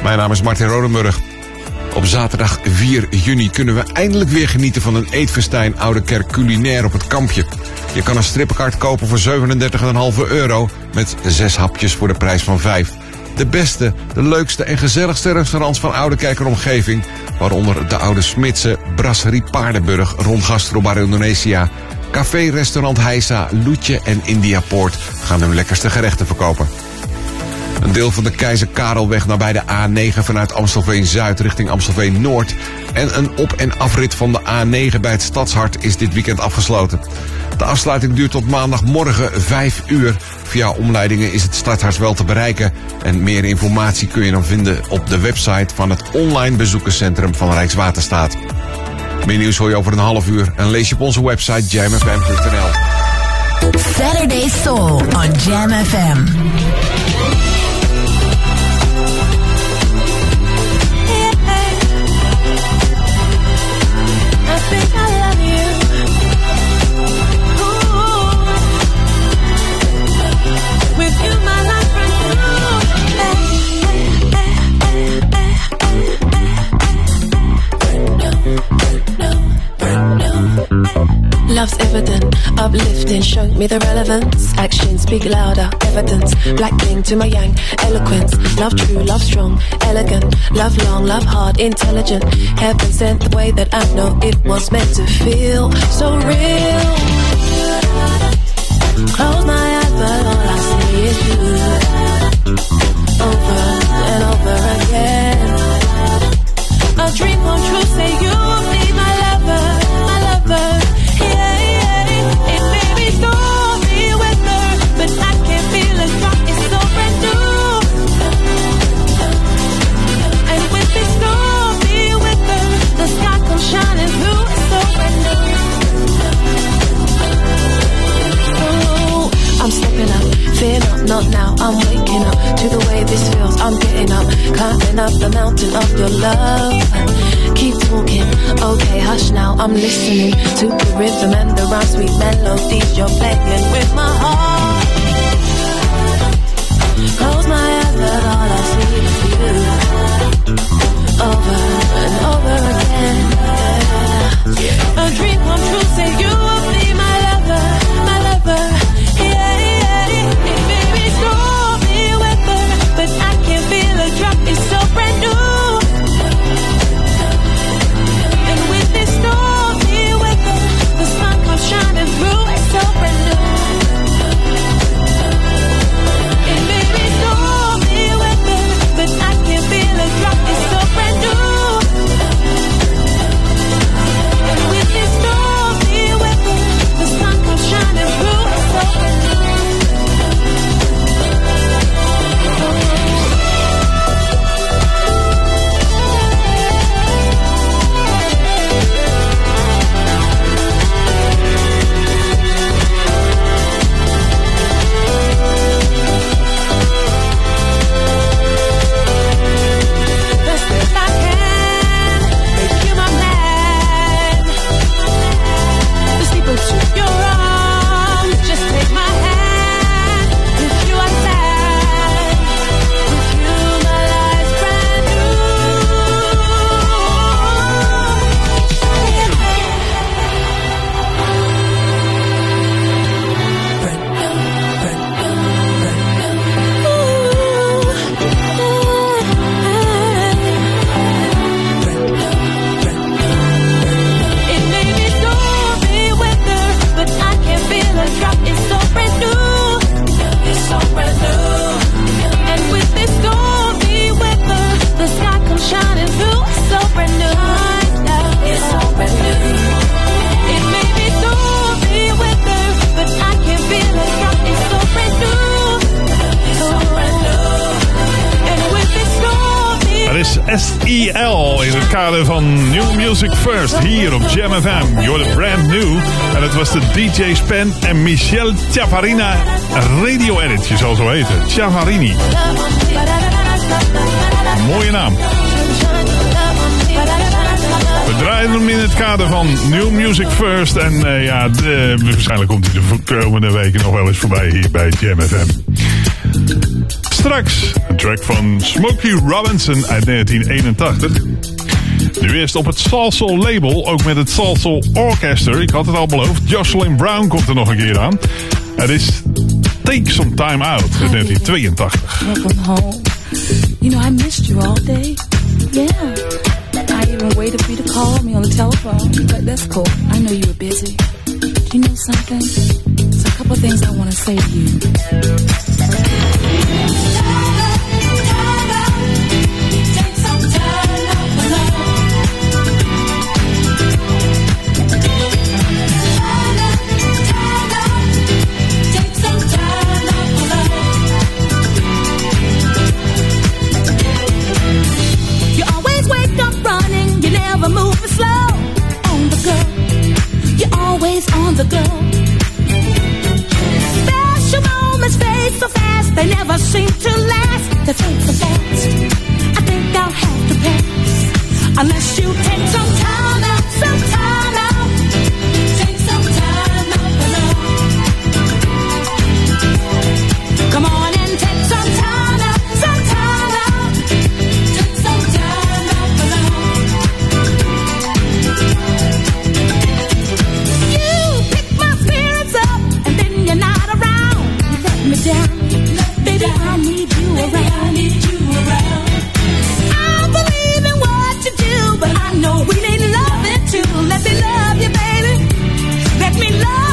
Mijn naam is Martin Rodenburg. Op zaterdag 4 juni kunnen we eindelijk weer genieten van een eetfestijn Ouderkerk culinair op het kampje. Je kan een strippenkaart kopen voor 37,5 euro met zes hapjes voor de prijs van 5. De beste, de leukste en gezelligste restaurants van Ouderkerk en omgeving, waaronder de Oude Smitse, Brasserie Paardenburg, Ron Gastrobar Indonesia, Café Restaurant Heisa, Loetje en Indiapoort gaan hun lekkerste gerechten verkopen. Een deel van de Keizer Karelweg nabij de A9 vanuit Amstelveen Zuid richting Amstelveen Noord. En een op- en afrit van de A9 bij het Stadshart is dit weekend afgesloten. De afsluiting duurt tot maandagmorgen 5 uur. Via omleidingen is het Stadshart wel te bereiken. En meer informatie kun je dan vinden op de website van het online bezoekerscentrum van Rijkswaterstaat. Meer nieuws hoor je over een half uur en lees je op onze website jamfm.nl. Saturday Soul on Jam FM. Think I love Love's evident, uplifting, show me the relevance. Actions speak louder, evidence. Black thing to my yang, eloquence. Love true, love strong, elegant. Love long, love hard, intelligent. Heaven sent the way that I know it was meant to feel so real. Close my eyes, but all I see is you. Chavarina Radio Edit. Je zal zo heten. Chavarini. Mooie naam. We draaien hem in het kader van New Music First. En eh, ja, de, waarschijnlijk komt hij de komende weken nog wel eens voorbij hier bij JMFM. Straks een track van Smokey Robinson uit 1981. Nu eerst op het salsa label, ook met het salsa Orchester. Ik had het al beloofd, Jocelyn Brown komt er nog een keer aan. Het is Take Some Time Out uit 1982. Welcome home. You know, I missed you all day. Yeah. I even waited for you to call me on the telephone. But that's cool. I know you were busy. Do you know something? There's a couple things I want to say to you. on the go. Special moments fade so fast, they never seem to last. They fade so fast. I think I'll have to pass unless you take some time out. Some love.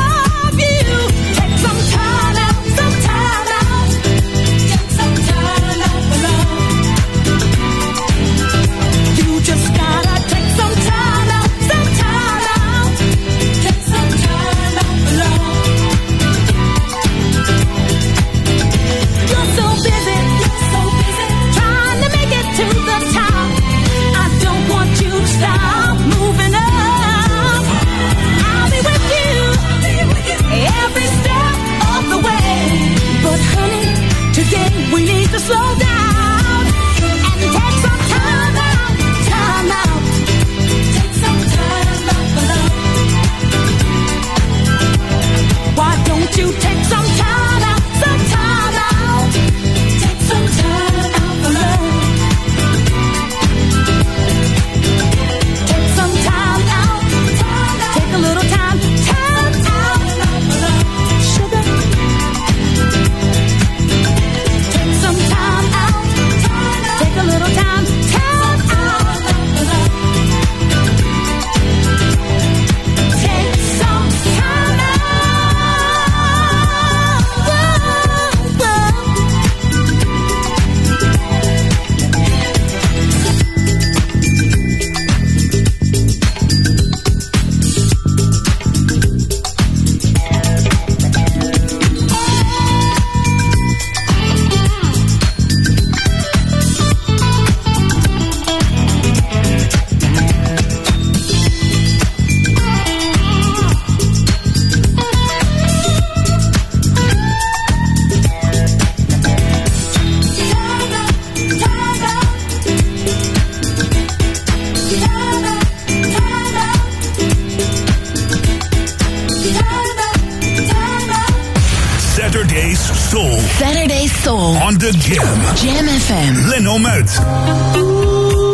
Saturday's Soul. Saturday's Soul. On the Jam. Jam FM. Leno Muit.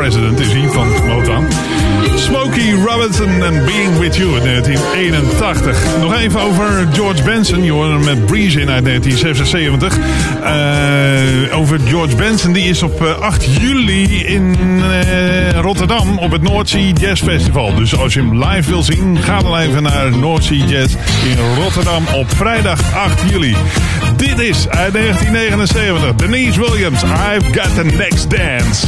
president is hij van Motown. Smokey Robinson and Being With You in 1981. Nog even over George Benson. Je hoorde hem met Breeze in uit 1976. Eh, over George Benson. Die is op eh, 8 juli in eh, Rotterdam op het Noordzee Jazz Festival. Dus als je hem live wil zien, ga dan even naar Noordzee Jazz in Rotterdam op vrijdag 8 juli. Dit is uit 1979 Denise Williams. I've got the next dance.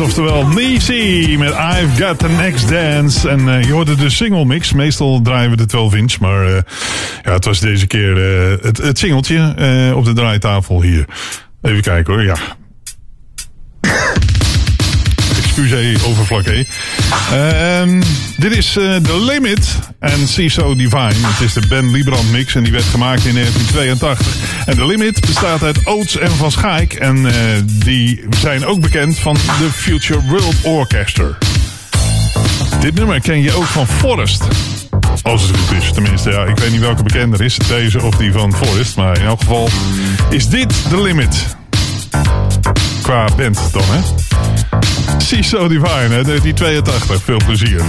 Oftewel Niecy met I've Got the Next Dance. En eh, je hoorde de single mix. Meestal draaien we de 12 inch, maar eh, ja, het was deze keer eh, het, het singeltje op de draaitafel hier. Even kijken hoor, ja. Excuseer, hé. Ehm, dit is eh The Limit en See So Divine. Het is de Ben Liebrand mix en die werd gemaakt in 1982. En The Limit bestaat uit Oates en Van Schaik. En eh, die zijn ook bekend van de Future World Orchestra. Dit nummer ken je ook van Forrest. Als het goed is, tenminste. Ja, ik weet niet welke bekender is, deze of die van Forrest. Maar in elk geval is dit The Limit. Qua band dan, hè? See So Divine, hè? 1982. Veel plezier.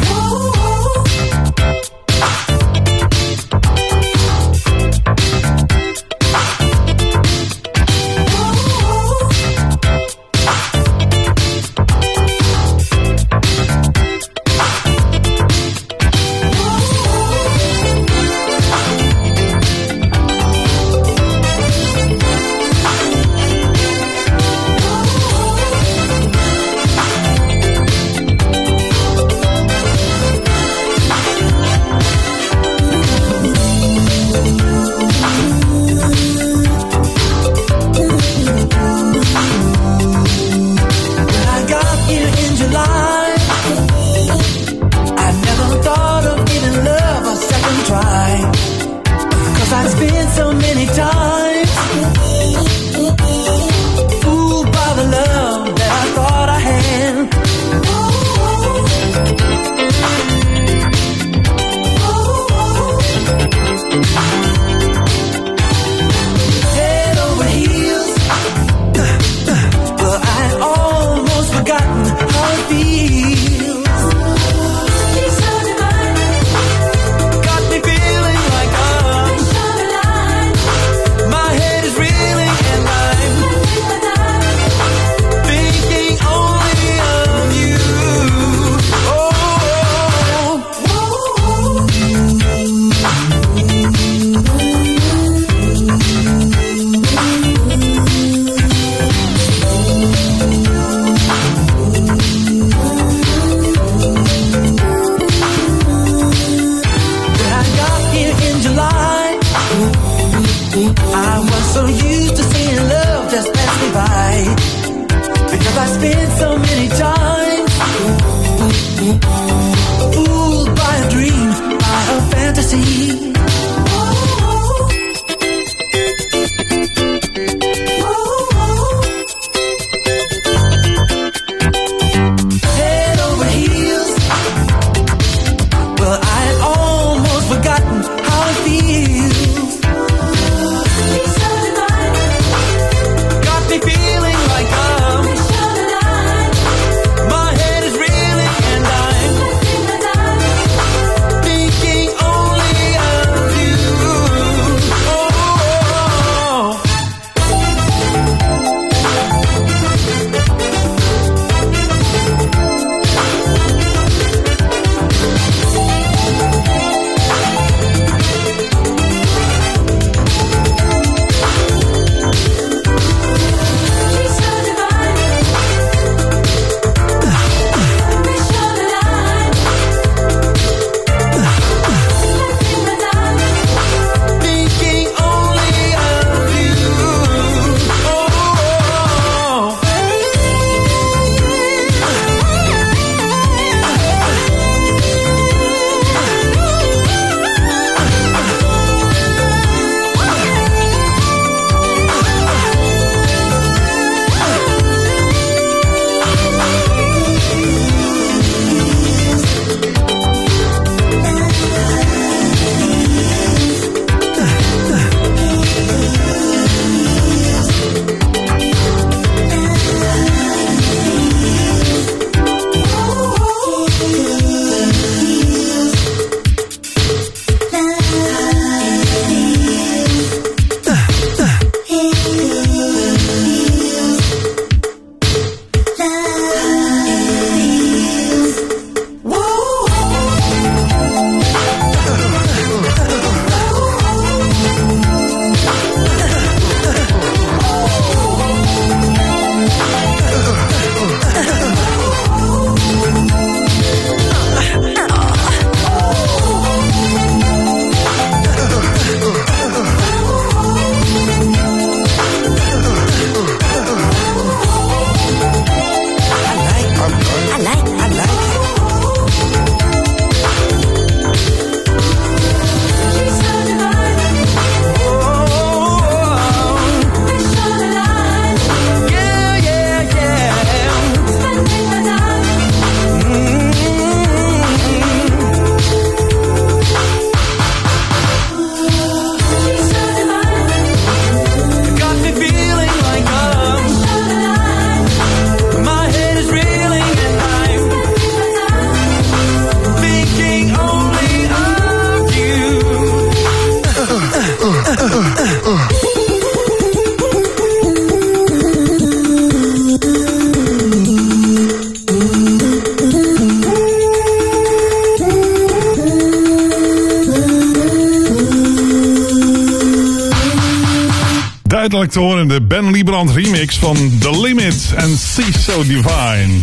Te horen de Ben Liebrand remix van The Limit en See So Divine.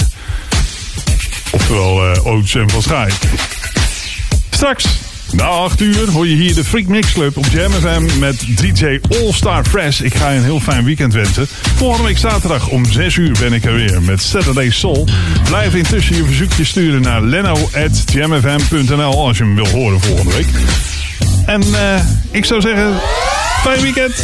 Oftewel uh, Oots en van Schaik. Straks, na 8 uur, hoor je hier de Freak Mix Club op Jam FM met DJ All Star Fresh. Ik ga je een heel fijn weekend wensen. Volgende week zaterdag om 6 uur ben ik er weer met Saturday Soul. Blijf intussen je verzoekje sturen naar leno.jamfm.nl als je hem wil horen volgende week. En uh, ik zou zeggen, fijn weekend.